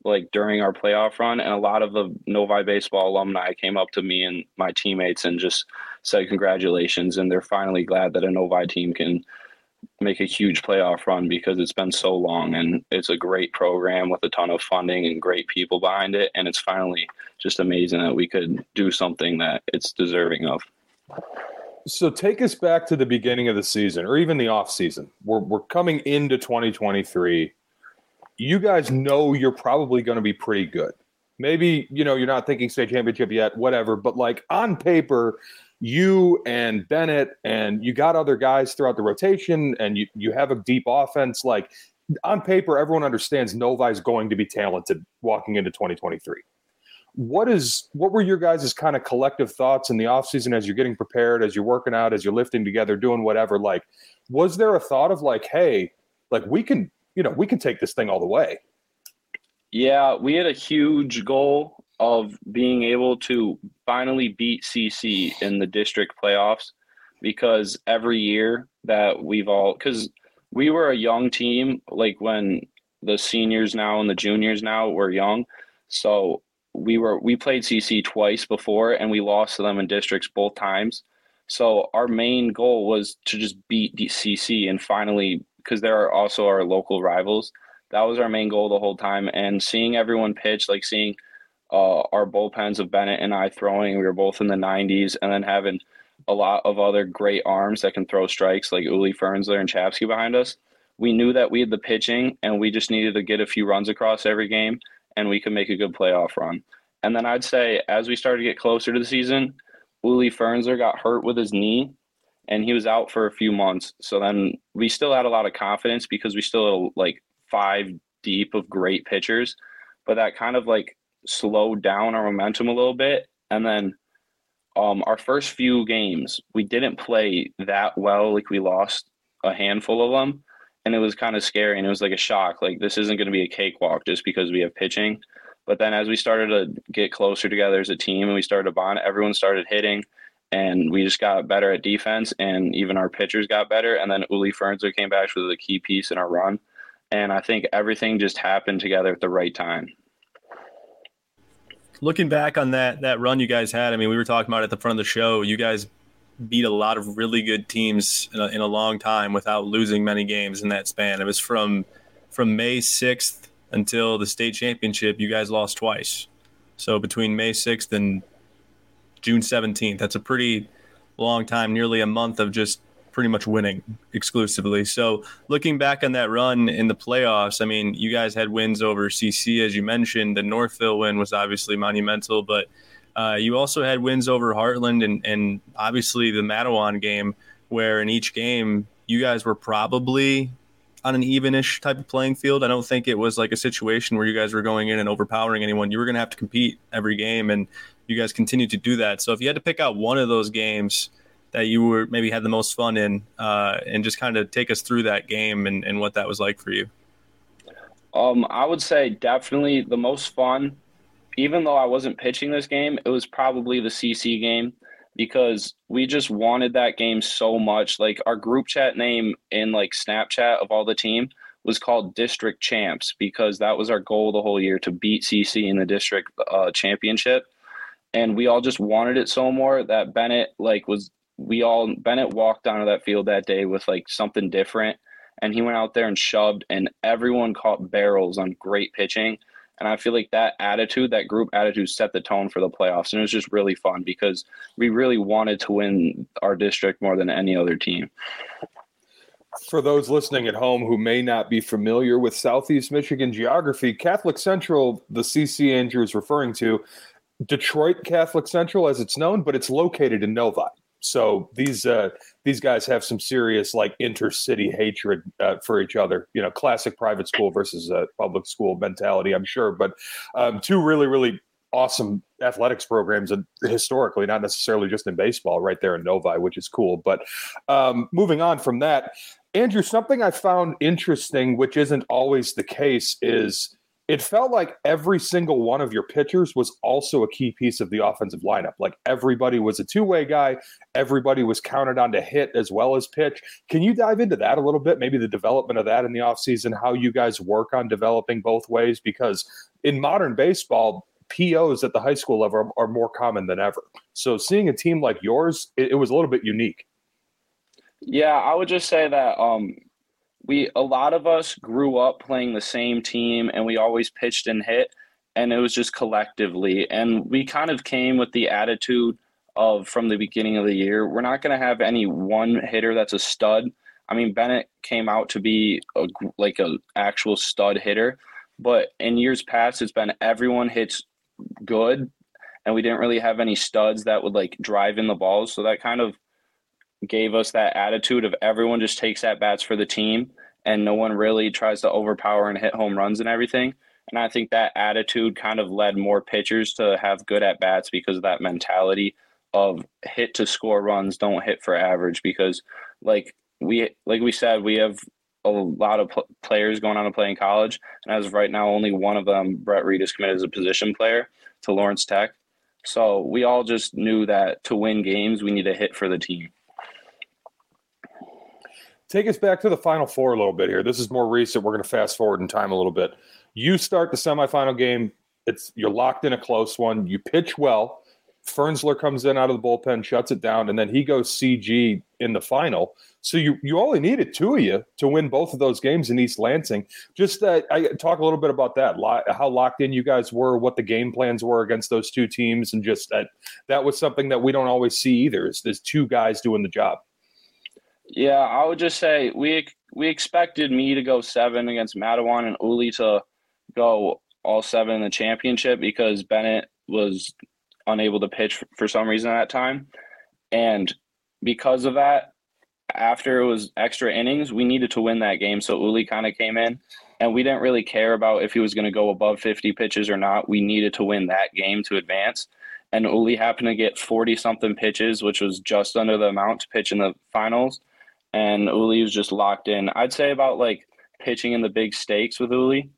like during our playoff run and a lot of the Novi baseball alumni came up to me and my teammates and just said congratulations and they're finally glad that a Novi team can make a huge playoff run because it's been so long and it's a great program with a ton of funding and great people behind it and it's finally just amazing that we could do something that it's deserving of. So take us back to the beginning of the season or even the off season. We're we're coming into 2023 you guys know you're probably going to be pretty good. Maybe, you know, you're not thinking state championship yet, whatever, but like on paper, you and Bennett and you got other guys throughout the rotation and you, you have a deep offense. Like on paper, everyone understands Novi's going to be talented walking into 2023. What is what were your guys' kind of collective thoughts in the offseason as you're getting prepared, as you're working out, as you're lifting together, doing whatever? Like, was there a thought of like, hey, like we can you know, we can take this thing all the way. Yeah, we had a huge goal of being able to finally beat CC in the district playoffs because every year that we've all because we were a young team like when the seniors now and the juniors now were young so we were we played cc twice before and we lost to them in districts both times so our main goal was to just beat cc and finally because there are also our local rivals. That was our main goal the whole time. And seeing everyone pitch, like seeing uh, our bullpens of Bennett and I throwing, we were both in the 90s, and then having a lot of other great arms that can throw strikes like Uli Fernsler and Chapsky behind us. We knew that we had the pitching, and we just needed to get a few runs across every game, and we could make a good playoff run. And then I'd say as we started to get closer to the season, Uli Fernsler got hurt with his knee, and he was out for a few months. So then we still had a lot of confidence because we still had like five deep of great pitchers, but that kind of like slowed down our momentum a little bit. And then um, our first few games, we didn't play that well. Like we lost a handful of them, and it was kind of scary. And it was like a shock. Like this isn't going to be a cakewalk just because we have pitching. But then as we started to get closer together as a team and we started to bond, everyone started hitting and we just got better at defense and even our pitchers got better and then Uli Fernsler came back with a key piece in our run and I think everything just happened together at the right time. Looking back on that that run you guys had, I mean, we were talking about at the front of the show. You guys beat a lot of really good teams in a, in a long time without losing many games in that span. It was from from May sixth until the state championship. You guys lost twice. So between May sixth and June 17th. That's a pretty long time, nearly a month of just pretty much winning exclusively. So looking back on that run in the playoffs, I mean, you guys had wins over CC, as you mentioned. The Northville win was obviously monumental, but uh, you also had wins over Hartland and, and obviously the Mattawan game, where in each game you guys were probably on an evenish type of playing field. I don't think it was like a situation where you guys were going in and overpowering anyone. You were going to have to compete every game, and you guys continue to do that. So if you had to pick out one of those games that you were maybe had the most fun in, uh, and just kind of take us through that game and, and what that was like for you. Um, I would say definitely the most fun. Even though I wasn't pitching this game, it was probably the CC game because we just wanted that game so much. Like our group chat name in like Snapchat of all the team was called District Champs because that was our goal the whole year to beat CC in the district uh, championship. And we all just wanted it so more that Bennett like was we all Bennett walked onto that field that day with like something different and he went out there and shoved and everyone caught barrels on great pitching and I feel like that attitude, that group attitude, set the tone for the playoffs. And it was just really fun because we really wanted to win our district more than any other team. For those listening at home who may not be familiar with Southeast Michigan geography, Catholic Central, the CC Andrew is referring to, Detroit Catholic Central as it's known, but it's located in Novi. So these uh, these guys have some serious like intercity hatred uh, for each other. You know, classic private school versus uh, public school mentality, I'm sure. But um, two really really awesome athletics programs and historically not necessarily just in baseball right there in novi which is cool but um, moving on from that andrew something i found interesting which isn't always the case is it felt like every single one of your pitchers was also a key piece of the offensive lineup. Like everybody was a two way guy, everybody was counted on to hit as well as pitch. Can you dive into that a little bit? Maybe the development of that in the offseason, how you guys work on developing both ways? Because in modern baseball, POs at the high school level are, more common than ever. So seeing a team like yours, it, it was a little bit unique. Yeah, I would just say that um, we a lot of us grew up playing the same team and we always pitched and hit and it was just collectively. And we kind of came with the attitude of from the beginning of the year we're not going to have any one hitter that's a stud. I mean bennett came out to be a, like a actual stud hitter but in years past it's been everyone hits good and we didn't really have any studs that would like drive in the balls so that kind of gave us that attitude of everyone just takes at bats for the team and no one really tries to overpower and hit home runs and everything. And I think that attitude kind of led more pitchers to have good at bats because of that mentality of hit to score runs, don't hit for average. Because like we like we said, we have a lot of pl- players going on to play in college, and as of right now, only one of them, Brett Reed, is committed as a position player to Lawrence Tech. So we all just knew that to win games, we need to hit for the team. Take us back to the final four a little bit here. This is more recent. We're going to fast forward in time a little bit. You start the semifinal game. It's you're locked in a close one. You pitch well. Fernsler comes in out of the bullpen, shuts it down, and then he goes CG in the final. So you you only needed two of you to win both of those games in East Lansing. Just uh, I talk a little bit about that, how locked in you guys were, what the game plans were against those two teams, and just that that was something that we don't always see either. Is there's two guys doing the job. Yeah, I would just say we we expected me to go seven against Mattawan and Uli to go all seven in the championship because Bennett was unable to pitch for some reason at that time, and because of that, after it was extra innings, we needed to win that game. So Uli kind of came in, and we didn't really care about if he was going to go above 50 pitches or not. We needed to win that game to advance. And Uli happened to get 40 something pitches, which was just under the amount to pitch in the finals and Uli was just locked in. I'd say about like pitching in the big stakes with Uli.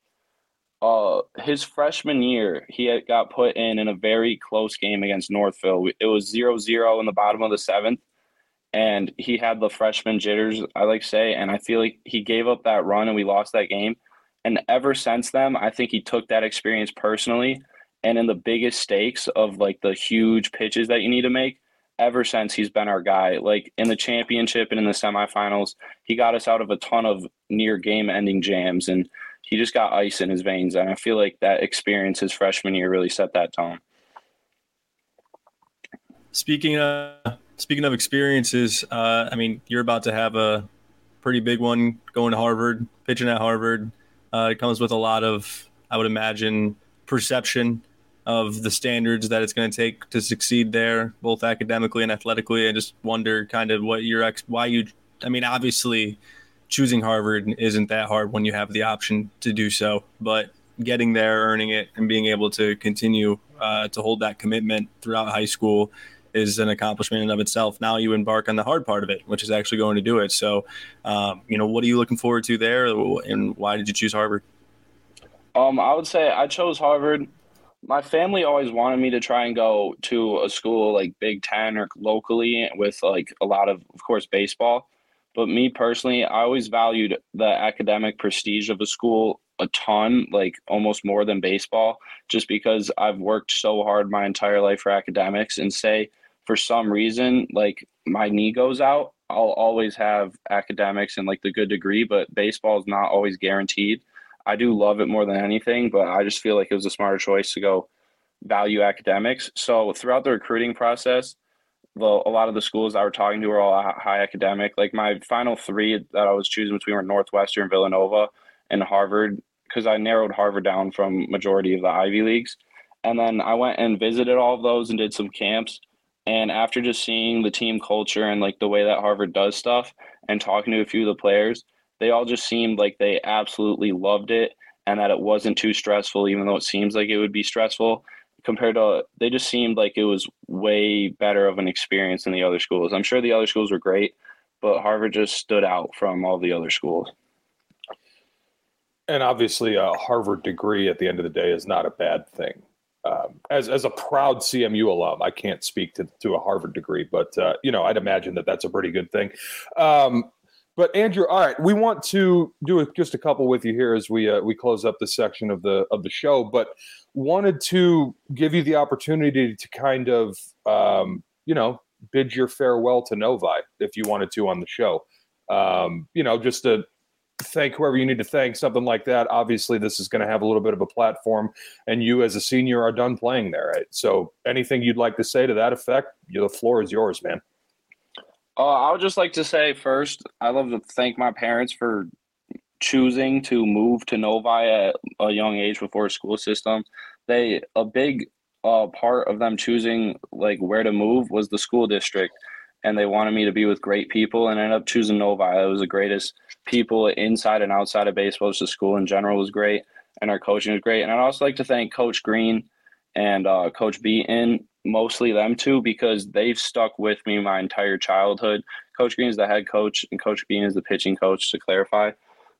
Uh, his freshman year, he got put in in a very close game against Northville. It was 0-0 in the bottom of the seventh, and he had the freshman jitters, I like say, and I feel like he gave up that run and we lost that game. And ever since then, I think he took that experience personally. And in the biggest stakes of like the huge pitches that you need to make, ever since he's been our guy. Like in the championship and in the semifinals, he got us out of a ton of near game ending jams and he just got ice in his veins. And I feel like that experience his freshman year really set that tone. Speaking of speaking of experiences, uh, I mean, you're about to have a pretty big one going to Harvard, pitching at Harvard. Uh, it comes with a lot of, I would imagine, perception of the standards that it's going to take to succeed there, both academically and athletically. I just wonder kind of what your ex, why you, I mean, obviously choosing Harvard isn't that hard when you have the option to do so, but getting there, earning it, and being able to continue uh, to hold that commitment throughout high school is an accomplishment in of itself. Now you embark on the hard part of it, which is actually going to do it. So, um, you know, what are you looking forward to there, and why did you choose Harvard? Um, I would say I chose Harvard. My family always wanted me to try and go to a school like Big Ten or locally with like a lot of, of course, baseball. But me personally, I always valued the academic prestige of a school a ton, like almost more than baseball, just because I've worked so hard my entire life for academics. And say for some reason, like my knee goes out, I'll always have academics and like the good degree, but baseball is not always guaranteed. I do love it more than anything, but I just feel like it was a smarter choice to go value academics. So throughout the recruiting process, the, a lot of the schools I were talking to were all high academic. Like my final three that I was choosing between were Northwestern, Villanova, and Harvard, because I narrowed Harvard down from majority of the Ivy leagues. And then I went and visited all of those and did some camps. And after just seeing the team culture and like the way that Harvard does stuff and talking to a few of the players, they all just seemed like they absolutely loved it and that it wasn't too stressful, even though it seems like it would be stressful compared to they just seemed like it was way better of an experience than the other schools. I'm sure the other schools were great, but Harvard just stood out from all the other schools. And obviously, a Harvard degree at the end of the day is not a bad thing. Um, as as a proud CMU alum, I can't speak to to a Harvard degree, but uh, you know, I'd imagine that that's a pretty good thing. Um, but Andrew, all right, we want to do just a couple with you here as we uh, we close up this section of the of the show. But wanted to give you the opportunity to kind of, um, you know, bid your farewell to Novi if you wanted to on the show. Um, you know, just to thank whoever you need to thank, something like that. Obviously, this is going to have a little bit of a platform, and you as a senior are done playing there, right? So, anything you'd like to say to that effect, the floor is yours, man. Uh, I would just like to say first, I love to thank my parents for choosing to move to Novi at a young age before school system, they a big uh, part of them choosing like where to move was the school district, and they wanted me to be with great people, and I ended up choosing Novi. It was the greatest people inside and outside of baseball. Just the school in general was great, and our coaching was great. And I'd also like to thank Coach Green and uh, Coach Beaton, mostly them two, because they've stuck with me my entire childhood. Coach Green is the head coach, and Coach Bean is the pitching coach. To clarify,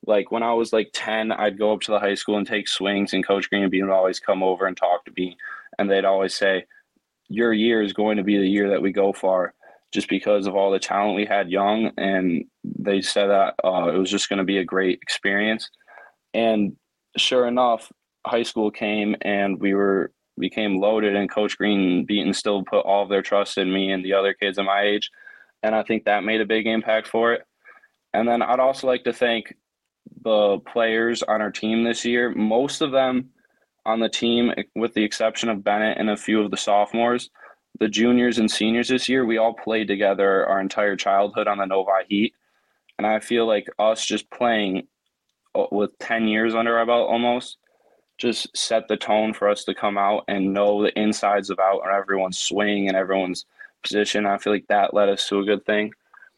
like when I was like 10, I'd go up to the high school and take swings, and Coach Green and Bean would always come over and talk to me. And they'd always say, Your year is going to be the year that we go far, just because of all the talent we had young. And they said that uh, it was just going to be a great experience. And sure enough, high school came and we were became loaded and coach green beaton still put all of their trust in me and the other kids of my age. And i think that made a big impact for it. And then i'd also like to thank the players on our team this year, most of them on the team, with the exception of Bennett and a few of the sophomores, the juniors and seniors this year, we all played together our entire childhood on the Novi Heat. And I feel like us just playing uh, with 10 years under our belt almost just set the tone for us to come out and know the insides of out and everyone's swing and everyone's position. I feel like that led us to a good thing.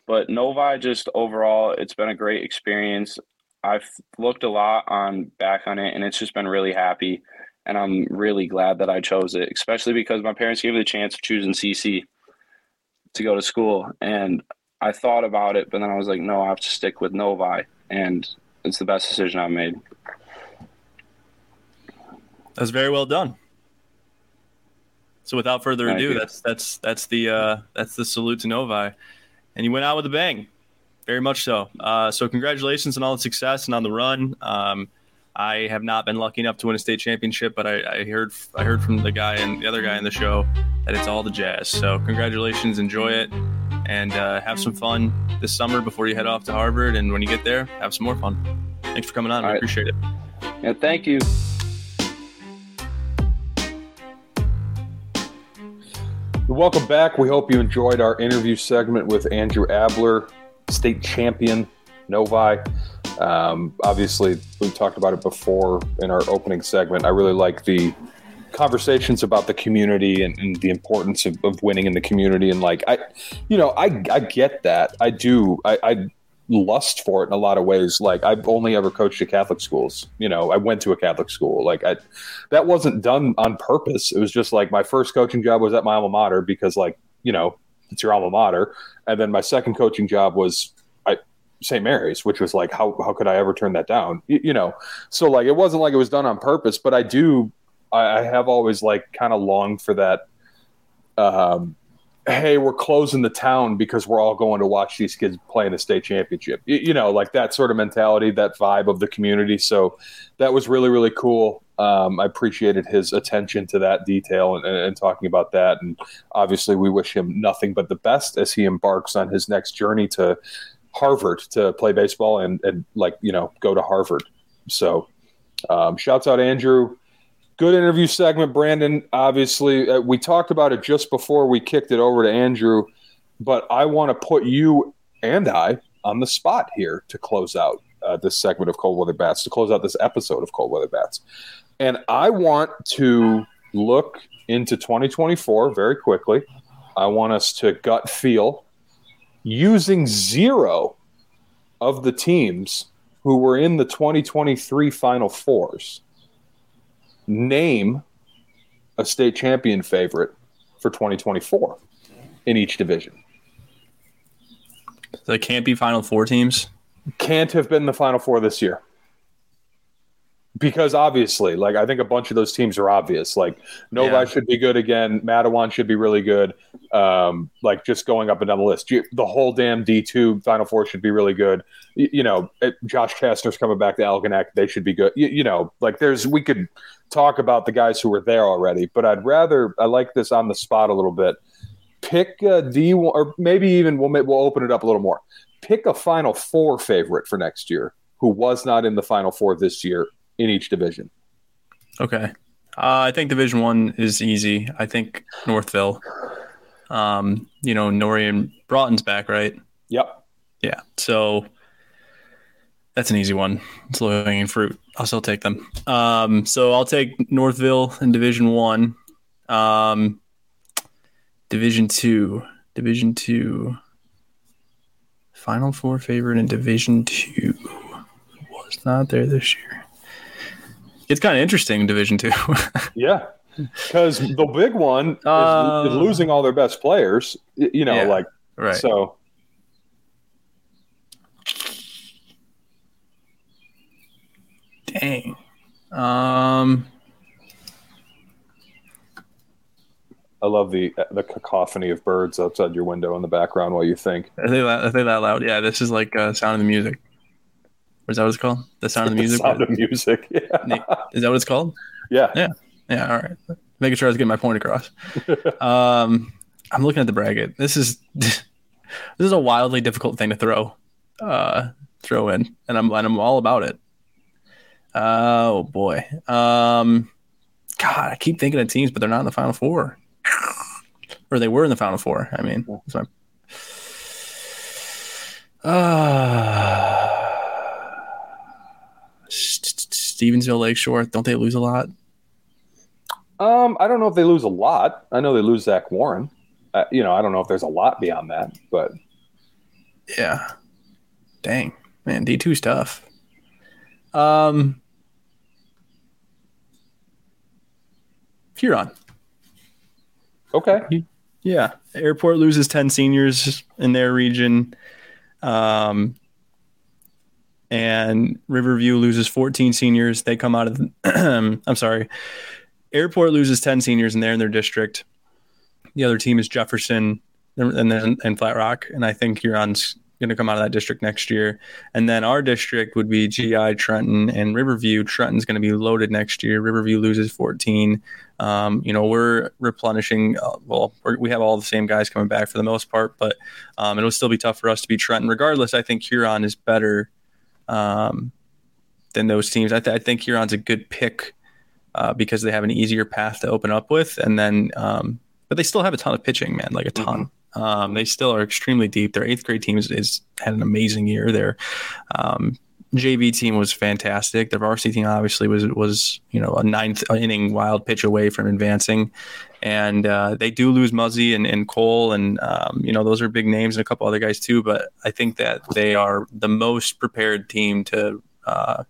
But Novi, just overall, it's been a great experience. I've looked a lot on back on it, and it's just been really happy, and I'm really glad that I chose it, especially because my parents gave me the chance of choosing CC to go to school, and I thought about it, but then I was like, no, I have to stick with Novi, and it's the best decision I've made. That's very well done. So without further ado, that's that's that's the uh, that's the salute to Novi, and you went out with a bang. Very much so. Uh, so congratulations on all the success and on the run. Um, I have not been lucky enough to win a state championship, but I, I, heard I heard from the guy and the other guy in the show that it's all the jazz. So congratulations, enjoy it, and uh, have some fun this summer before you head off to Harvard. And when you get there, have some more fun. Thanks for coming on. I right. appreciate it. Yeah, thank you. Welcome back. We hope you enjoyed our interview segment with Andrew Abler state champion, Novi. Um, obviously, we talked about it before in our opening segment. I really like the conversations about the community and, and the importance of, of, winning in the community. And like, I, you know, I, I get that. I do. I, I lust for it in a lot of ways. Like I've only ever coached at Catholic schools. You know, I went to a Catholic school. Like I, that wasn't done on purpose. It was just like my first coaching job was at my alma mater because like you know it's your alma mater, and then my second coaching job was at St. Mary's, which was like how how could I ever turn that down? You, you know, so like it wasn't like it was done on purpose, but I do. I, I have always like kind of longed for that. Um, hey, we're closing the town because we're all going to watch these kids play in the state championship. You, you, know, like that sort of mentality, that vibe of the community. So that was really, really cool. Um, I appreciated his attention to that detail and, and, and, talking about that. And obviously, we wish him nothing but the best as he embarks on his next journey to Harvard to play baseball and, and like, you know, go to Harvard. So um, shouts out Andrew good interview segment, Brandon. Obviously, uh, we talked about it just before we kicked it over to Andrew, but I want to put you and I on the spot here to close out uh, this segment of Cold Weather Bats, to close out this episode of Cold Weather Bats. And I want to look into 2024 very quickly. I want us to gut feel using zero of the teams who were in the 2023 Final Fours name a state champion favorite for 2024 in each division. So it can't be Final Four teams? Can't have been the Final Four this year. Because obviously, like I think a bunch of those teams are obvious. Like Novi yeah. should be good again. Mattawan should be really good. Um, like just going up and down the list, the whole damn D two Final Four should be really good. You, you know, it, Josh Kastner's coming back to Algonac. They should be good. You, you know, like there's we could talk about the guys who were there already, but I'd rather I like this on the spot a little bit. Pick a D one, or maybe even we'll we'll open it up a little more. Pick a Final Four favorite for next year who was not in the Final Four this year in each division. Okay, uh, I think Division One is easy. I think Northville. Um, you know, Nori and Broughton's back, right? Yep. Yeah. So that's an easy one. It's low hanging fruit. I'll still take them. Um, so I'll take Northville in Division One. Um, Division Two. Division Two. Final Four favorite in Division Two was not there this year. It's kind of interesting in Division Two. yeah, because the big one is, uh, is, losing all their best players. You know, yeah, like right. So Dang. Um. I love the the cacophony of birds outside your window in the background while you think. Are they, are they that loud? Yeah, this is like uh, sound of the music. Or is that what it's called? The sound of the music. The sound of music. Yeah. Is that what it's called? Yeah. Yeah. Yeah. All right. Making sure I was getting my point across. um, I'm looking at the bracket. This is this is a wildly difficult thing to throw uh, throw in, and I'm and I'm all about it. Oh boy. Um, God, I keep thinking of teams, but they're not in the Final Four, or they were in the Final Four. I mean, that's my. Uh, Stevensville Lakeshore, don't they lose a lot? Um, I don't know if they lose a lot. I know they lose Zach Warren. Uh, you know, I don't know if there's a lot beyond that, but yeah. Dang, man, D two stuff. Um, Huron. Okay. Yeah. Airport loses 10 seniors in their region. Um, and Riverview loses 14 seniors. They come out of the, I'm sorry. Airport loses 10 seniors and they're in their district. The other team is Jefferson and then and Flat Rock. And I think Huron's going to come out of that district next year. And then our district would be GI, Trenton, and Riverview. Trenton's going to be loaded next year. Riverview loses 14. Um, you know, we're replenishing. Uh, well, we're, we have all the same guys coming back for the most part, but um, it'll still be tough for us to beat Trenton. Regardless, I think Huron is better um, than those teams. I, th- I, think Huron's a good pick uh, because they have an easier path to open up with, and then, um, but they still have a ton of pitching, man, like a ton. Mm-hmm. Um, they still are extremely deep. Their eighth grade team is, is, had an amazing year. They're um, JV team was fantastic. Their varsity team obviously was was you know a ninth inning wild pitch away from advancing, and uh, they do lose Muzzy and, and Cole, and um, you know those are big names and a couple other guys too. But I think that they are the most prepared team to uh,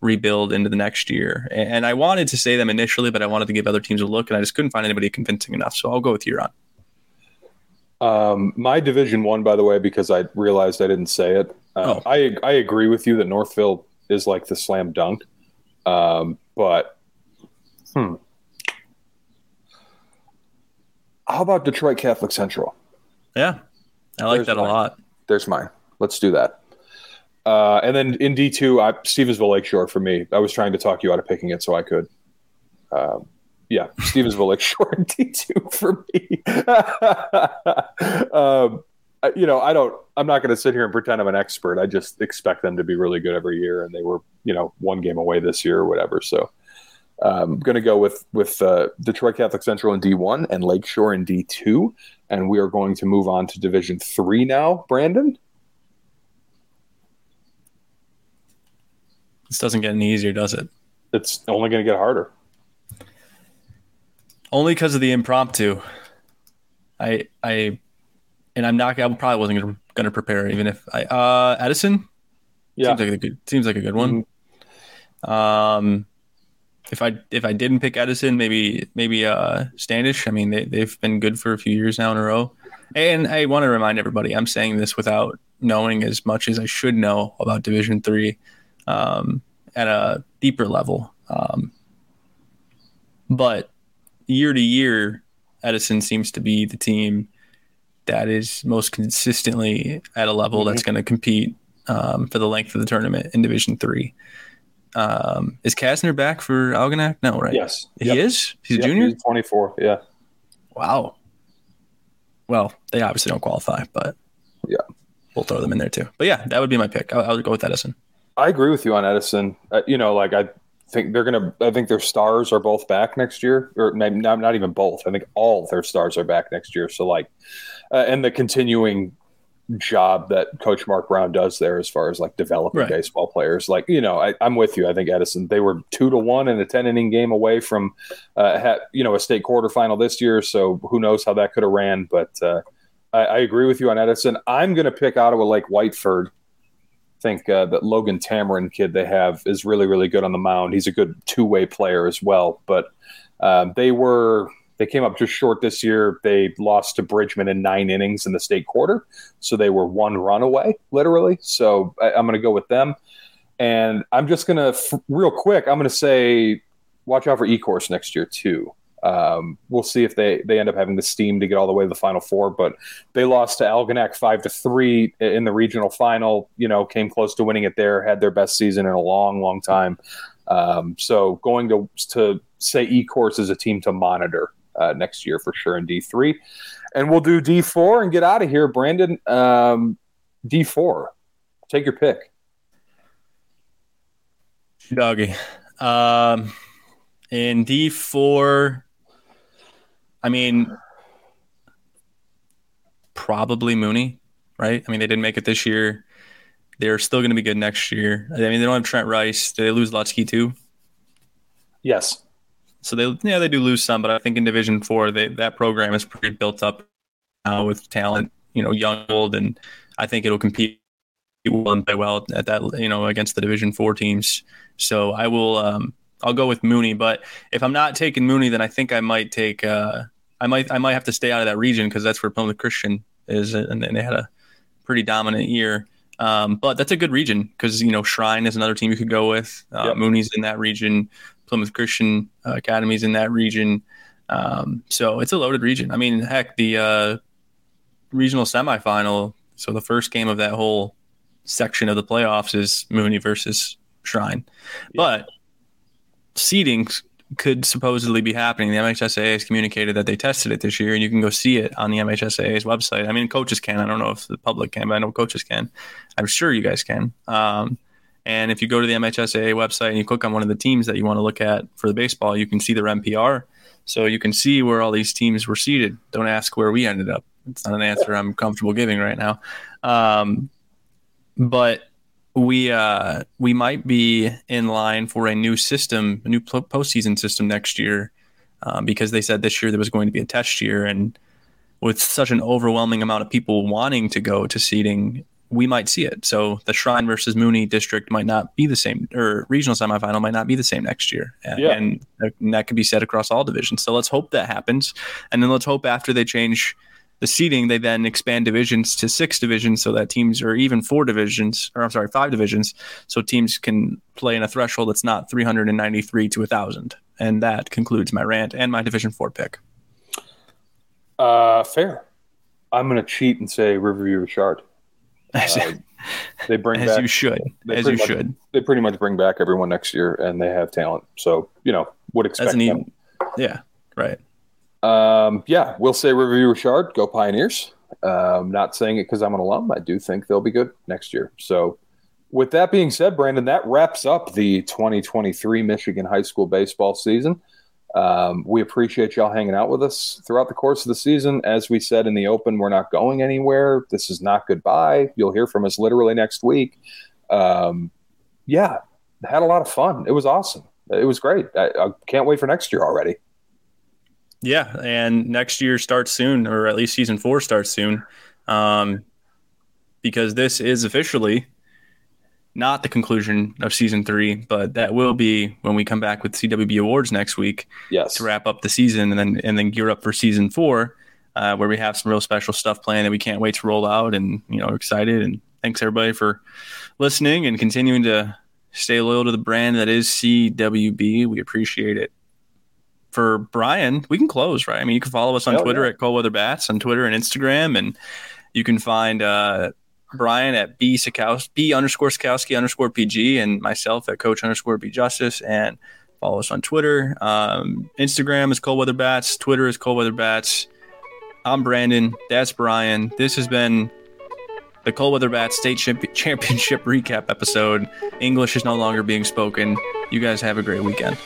rebuild into the next year. And I wanted to say them initially, but I wanted to give other teams a look, and I just couldn't find anybody convincing enough. So I'll go with Huron. Um, my division one, by the way, because I realized I didn't say it. Uh, oh. I I agree with you that Northville is like the slam dunk, um, but hmm. How about Detroit Catholic Central? Yeah, I like There's that mine. a lot. There's mine. Let's do that. Uh, and then in D two, Stevensville Lakeshore for me. I was trying to talk you out of picking it so I could. Um, yeah, Stevensville Lakeshore in D two for me. um, you know, I don't. I'm not going to sit here and pretend I'm an expert. I just expect them to be really good every year, and they were, you know, one game away this year or whatever. So, I'm um, going to go with with uh, Detroit Catholic Central in D1 and Lakeshore in D2, and we are going to move on to Division Three now. Brandon, this doesn't get any easier, does it? It's only going to get harder. Only because of the impromptu. I I and I'm not. I probably wasn't going to prepare even if I uh Edison. Yeah, seems like a good seems like a good one. Mm-hmm. Um, if I if I didn't pick Edison, maybe maybe uh Standish. I mean, they they've been good for a few years now in a row. And I want to remind everybody, I'm saying this without knowing as much as I should know about Division Three um, at a deeper level. Um, but year to year, Edison seems to be the team that is most consistently at a level mm-hmm. that's going to compete um, for the length of the tournament in Division Three. Um, is Kastner back for Algonac? No, right? Yes, he yep. is. He's yep, a junior. He's Twenty four. Yeah. Wow. Well, they obviously don't qualify, but yeah, we'll throw them in there too. But yeah, that would be my pick. I, would go with Edison. I agree with you on Edison. Uh, you know, like I think they're gonna. I think their stars are both back next year, or maybe not, not even both. I think all their stars are back next year. So like, uh, and the continuing job that Coach Mark Brown does there as far as like developing right. baseball players. Like, you know, I, am with you. I think Edison, they were two to one in a 10 inning game away from, uh, ha- you know, a state quarterfinal this year. So who knows how that could have ran. But uh, I, I, agree with you on Edison. I'm going to pick Ottawa Lake Whiteford. I think uh, that Logan Tamarin kid they have is really, really good on the mound. He's a good two way player as well. But um, they were they came up just short this year. They lost to Bridgman in nine innings in the state quarter. So they were one run away, literally. So I, am going to go with them. And I'm just going to, real quick, I'm going to say watch out for E Course next year, too. Um, we'll see if they, they end up having the steam to get all the way to the final four, but they lost to Algonac five to three in the regional final. You know, came close to winning it there. Had their best season in a long, long time. Um, so going to to say E Course is a team to monitor uh, next year for sure in D3. And we'll do D4 and get out of here. Brandon, um, D4, take your pick. Doggy. Um, in D4, I mean, probably Mooney, right? I mean, they didn't make it this year. They're still going to be good next year. I mean, they don't have Trent Rice. Did they lose Lutsky too? Yes. So they yeah they do lose some, but I think in Division Four that program is pretty built up now with talent, you know, young, old, and I think it'll compete well and play well at that you know against the Division Four teams. So I will um, I'll go with Mooney, but if I'm not taking Mooney, then I think I might take uh, I might I might have to stay out of that region because that's where Plymouth Christian is, and they had a pretty dominant year. Um, but that's a good region because you know Shrine is another team you could go with. Uh, yep. Mooney's in that region. Plymouth Christian uh, academies in that region. Um, so it's a loaded region. I mean, heck, the uh, regional semifinal. So the first game of that whole section of the playoffs is Mooney versus Shrine, yeah. but seeding could supposedly be happening. The MHSAA has communicated that they tested it this year, and you can go see it on the MHSAA's website. I mean, coaches can. I don't know if the public can, but I know coaches can. I'm sure you guys can. Um, and if you go to the MHSAA website and you click on one of the teams that you want to look at for the baseball, you can see their MPR. So you can see where all these teams were seated. Don't ask where we ended up. It's not an answer I'm comfortable giving right now. Um, but we uh, we might be in line for a new system, a new postseason system next year, um, because they said this year there was going to be a test year, and with such an overwhelming amount of people wanting to go to seeding, we might see it. So the Shrine versus Mooney district might not be the same, or regional semifinal might not be the same next year, and, yeah. and that could be said across all divisions. So let's hope that happens, and then let's hope after they change the seeding, they then expand divisions to six divisions so that teams are even four divisions, or I'm sorry, five divisions, so teams can play in a threshold that's not 393 to 1,000. And that concludes my rant and my Division Four pick. Uh, fair. I'm going to cheat and say Riverview Richard. Uh, they bring as back, you should, as you much, should. They pretty much bring back everyone next year, and they have talent. So you know, would expect them. Even, yeah, right. Um, yeah, we'll say Riverview Richard, go Pioneers. Um, not saying it because I'm an alum. I do think they'll be good next year. So, with that being said, Brandon, that wraps up the 2023 Michigan high school baseball season. Um, we appreciate y'all hanging out with us throughout the course of the season. As we said in the open, we're not going anywhere. This is not goodbye. You'll hear from us literally next week. Um, yeah, had a lot of fun. It was awesome. It was great. I, I can't wait for next year already. Yeah, and next year starts soon, or at least season four starts soon, um, because this is officially not the conclusion of season three, but that will be when we come back with CWB awards next week. Yes, to wrap up the season and then and then gear up for season four, uh, where we have some real special stuff planned that we can't wait to roll out, and you know, excited. And thanks everybody for listening and continuing to stay loyal to the brand that is CWB. We appreciate it for Brian, we can close, right? I mean, you can follow us on Hell Twitter yeah. at Cold Weather Bats on Twitter and Instagram, and you can find uh, Brian at B Sikowski, B underscore Sikowski underscore PG, and myself at Coach underscore B Justice, and follow us on Twitter. Um, Instagram is Cold Weather Bats. Twitter is Cold Weather Bats. I'm Brandon. That's Brian. This has been the Cold Weather Bats State Championship recap episode. English is no longer being spoken. You guys have a great weekend.